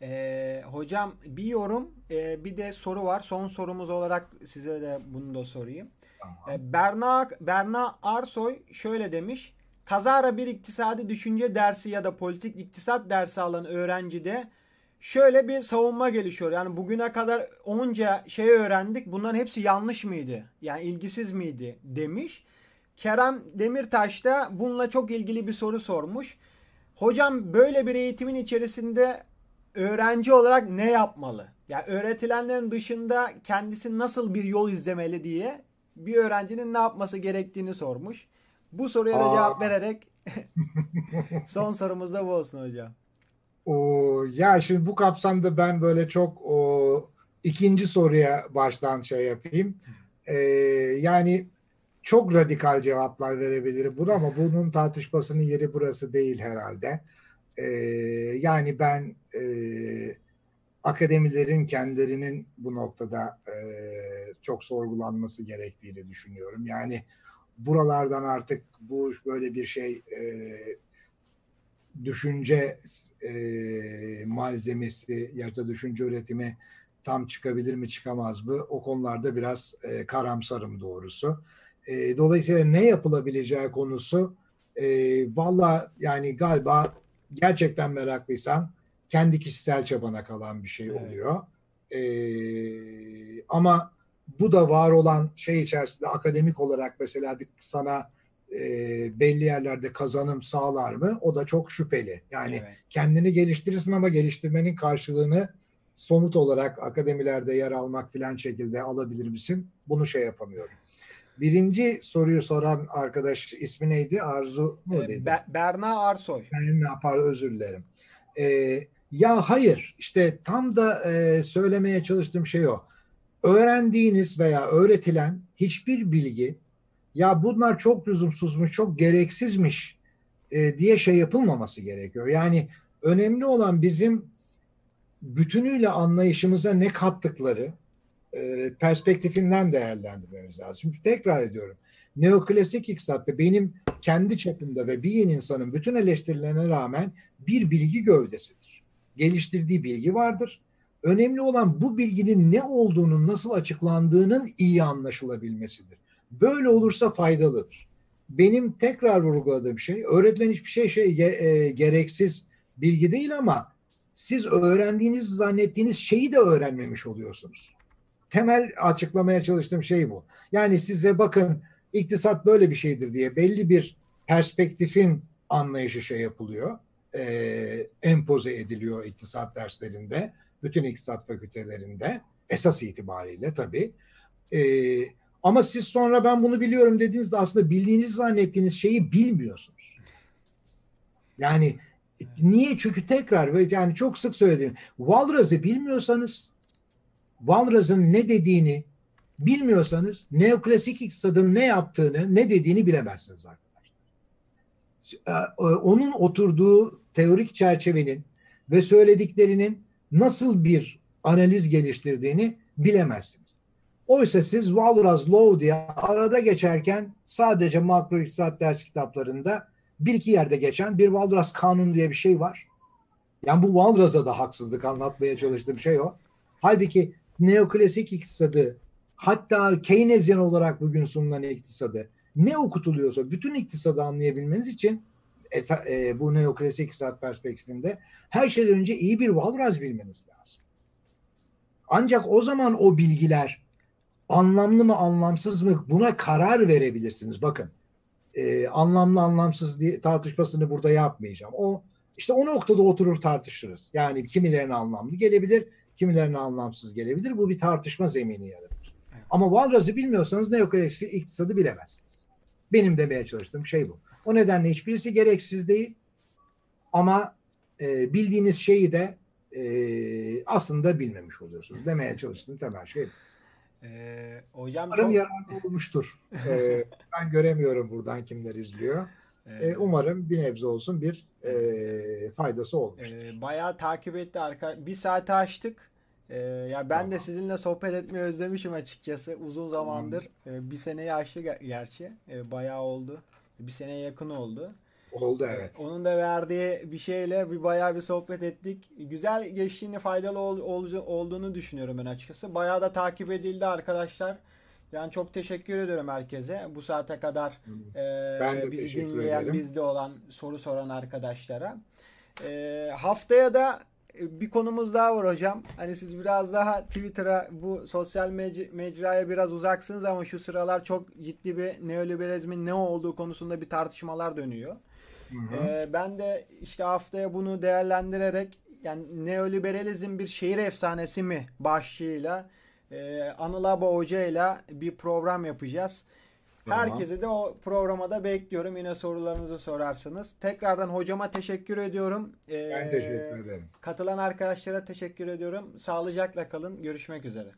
Ee, hocam bir yorum e, bir de soru var. Son sorumuz olarak size de bunu da sorayım. Tamam. Ee, Berna Berna Arsoy şöyle demiş. kazara bir iktisadi düşünce dersi ya da politik iktisat dersi alan öğrencide şöyle bir savunma gelişiyor. Yani bugüne kadar onca şey öğrendik. Bunların hepsi yanlış mıydı? Yani ilgisiz miydi demiş. Kerem Demirtaş da bununla çok ilgili bir soru sormuş. Hocam böyle bir eğitimin içerisinde öğrenci olarak ne yapmalı? Yani öğretilenlerin dışında kendisi nasıl bir yol izlemeli diye bir öğrencinin ne yapması gerektiğini sormuş. Bu soruya da cevap vererek son sorumuz da bu olsun hocam. O, ya şimdi bu kapsamda ben böyle çok o, ikinci soruya baştan şey yapayım. Ee, yani çok radikal cevaplar verebilirim buna ama bunun tartışmasının yeri burası değil herhalde. Ee, yani ben e, akademilerin kendilerinin bu noktada e, çok sorgulanması gerektiğini düşünüyorum. Yani buralardan artık bu böyle bir şey e, düşünce e, malzemesi ya da düşünce üretimi tam çıkabilir mi çıkamaz mı? O konularda biraz e, karamsarım doğrusu. E, dolayısıyla ne yapılabileceği konusu e, valla yani galiba gerçekten meraklıysan kendi kişisel çabana kalan bir şey oluyor. Evet. E, ama bu da var olan şey içerisinde akademik olarak mesela bir sana e, belli yerlerde kazanım sağlar mı? O da çok şüpheli. Yani evet. kendini geliştirirsin ama geliştirmenin karşılığını somut olarak akademilerde yer almak filan şekilde alabilir misin? Bunu şey yapamıyorum. Birinci soruyu soran arkadaş ismi neydi? Arzu mu dedi? Be Berna Arsoy. Berna pardon özür dilerim. Ee, ya hayır işte tam da e, söylemeye çalıştığım şey o. Öğrendiğiniz veya öğretilen hiçbir bilgi ya bunlar çok lüzumsuzmuş, çok gereksizmiş e, diye şey yapılmaması gerekiyor. Yani önemli olan bizim bütünüyle anlayışımıza ne kattıkları e, perspektifinden değerlendirmemiz lazım. Tekrar ediyorum. Neoklasik iktisatta benim kendi çapımda ve bir insanın bütün eleştirilerine rağmen bir bilgi gövdesidir. Geliştirdiği bilgi vardır. Önemli olan bu bilginin ne olduğunun nasıl açıklandığının iyi anlaşılabilmesidir. Böyle olursa faydalıdır. Benim tekrar vurguladığım şey öğretilen hiçbir şey şey e, gereksiz bilgi değil ama siz öğrendiğiniz zannettiğiniz şeyi de öğrenmemiş oluyorsunuz. Temel açıklamaya çalıştığım şey bu. Yani size bakın iktisat böyle bir şeydir diye belli bir perspektifin anlayışı şey yapılıyor. E, empoze ediliyor iktisat derslerinde. Bütün iktisat fakültelerinde. Esas itibariyle tabii. E, ama siz sonra ben bunu biliyorum dediğinizde aslında bildiğinizi zannettiğiniz şeyi bilmiyorsunuz. Yani niye? Çünkü tekrar yani çok sık söyledim. Walras'ı bilmiyorsanız Walras'ın ne dediğini bilmiyorsanız neoklasik iktisadın ne yaptığını, ne dediğini bilemezsiniz arkadaşlar. E, onun oturduğu teorik çerçevenin ve söylediklerinin nasıl bir analiz geliştirdiğini bilemezsiniz. Oysa siz Walras Law diye arada geçerken sadece makro iktisat ders kitaplarında bir iki yerde geçen bir Walras kanunu diye bir şey var. Yani bu Walras'a da haksızlık anlatmaya çalıştığım şey o. Halbuki neoklasik iktisadı hatta Keynesyen olarak bugün sunulan iktisadı ne okutuluyorsa bütün iktisadı anlayabilmeniz için e, bu neoklasik iktisat perspektifinde her şeyden önce iyi bir Walras bilmeniz lazım. Ancak o zaman o bilgiler anlamlı mı anlamsız mı buna karar verebilirsiniz. Bakın e, anlamlı anlamsız diye tartışmasını burada yapmayacağım. O işte o noktada oturur tartışırız. Yani kimilerine anlamlı gelebilir, kimilerine anlamsız gelebilir. Bu bir tartışma zemini yaratır. Evet. Ama Walras'ı bilmiyorsanız neoklasikli iktisadı bilemezsiniz. Benim demeye çalıştığım şey bu. O nedenle hiçbirisi gereksiz değil. Ama e, bildiğiniz şeyi de e, aslında bilmemiş oluyorsunuz. Demeye çalıştığım temel şey bu. Ee, hocam Umarım çok... yararlı olmuştur. ee, ben göremiyorum buradan kimler izliyor. Ee, umarım bir nebze olsun bir e, faydası olmuştur. Ee, bayağı takip etti arka. Bir saate açtık. Ee, ya ben tamam. de sizinle sohbet etmeyi özlemişim açıkçası. Uzun zamandır. Ee, bir seneyi aştı gerçi. Ee, bayağı oldu. Bir seneye yakın oldu. Oldu evet. Onun da verdiği bir şeyle bir bayağı bir sohbet ettik. Güzel geçtiğini faydalı ol, ol, olduğunu düşünüyorum ben açıkçası. Bayağı da takip edildi arkadaşlar. Yani çok teşekkür ediyorum herkese. Bu saate kadar e, Ben de bizi dinleyen, ederim. bizde olan, soru soran arkadaşlara. E, haftaya da bir konumuz daha var hocam. Hani siz biraz daha Twitter'a bu sosyal mec- mecraya biraz uzaksınız ama şu sıralar çok ciddi bir neoliberalizmin ne olduğu konusunda bir tartışmalar dönüyor. Hı hı. Ee, ben de işte haftaya bunu değerlendirerek yani neoliberalizm bir şehir efsanesi mi başlığıyla e, Anıl Aba Hoca ile bir program yapacağız. Tamam. Herkese de o programa da bekliyorum. Yine sorularınızı sorarsınız. Tekrardan hocama teşekkür ediyorum. Ee, Ben teşekkür ederim. Katılan arkadaşlara teşekkür ediyorum. Sağlıcakla kalın. Görüşmek üzere.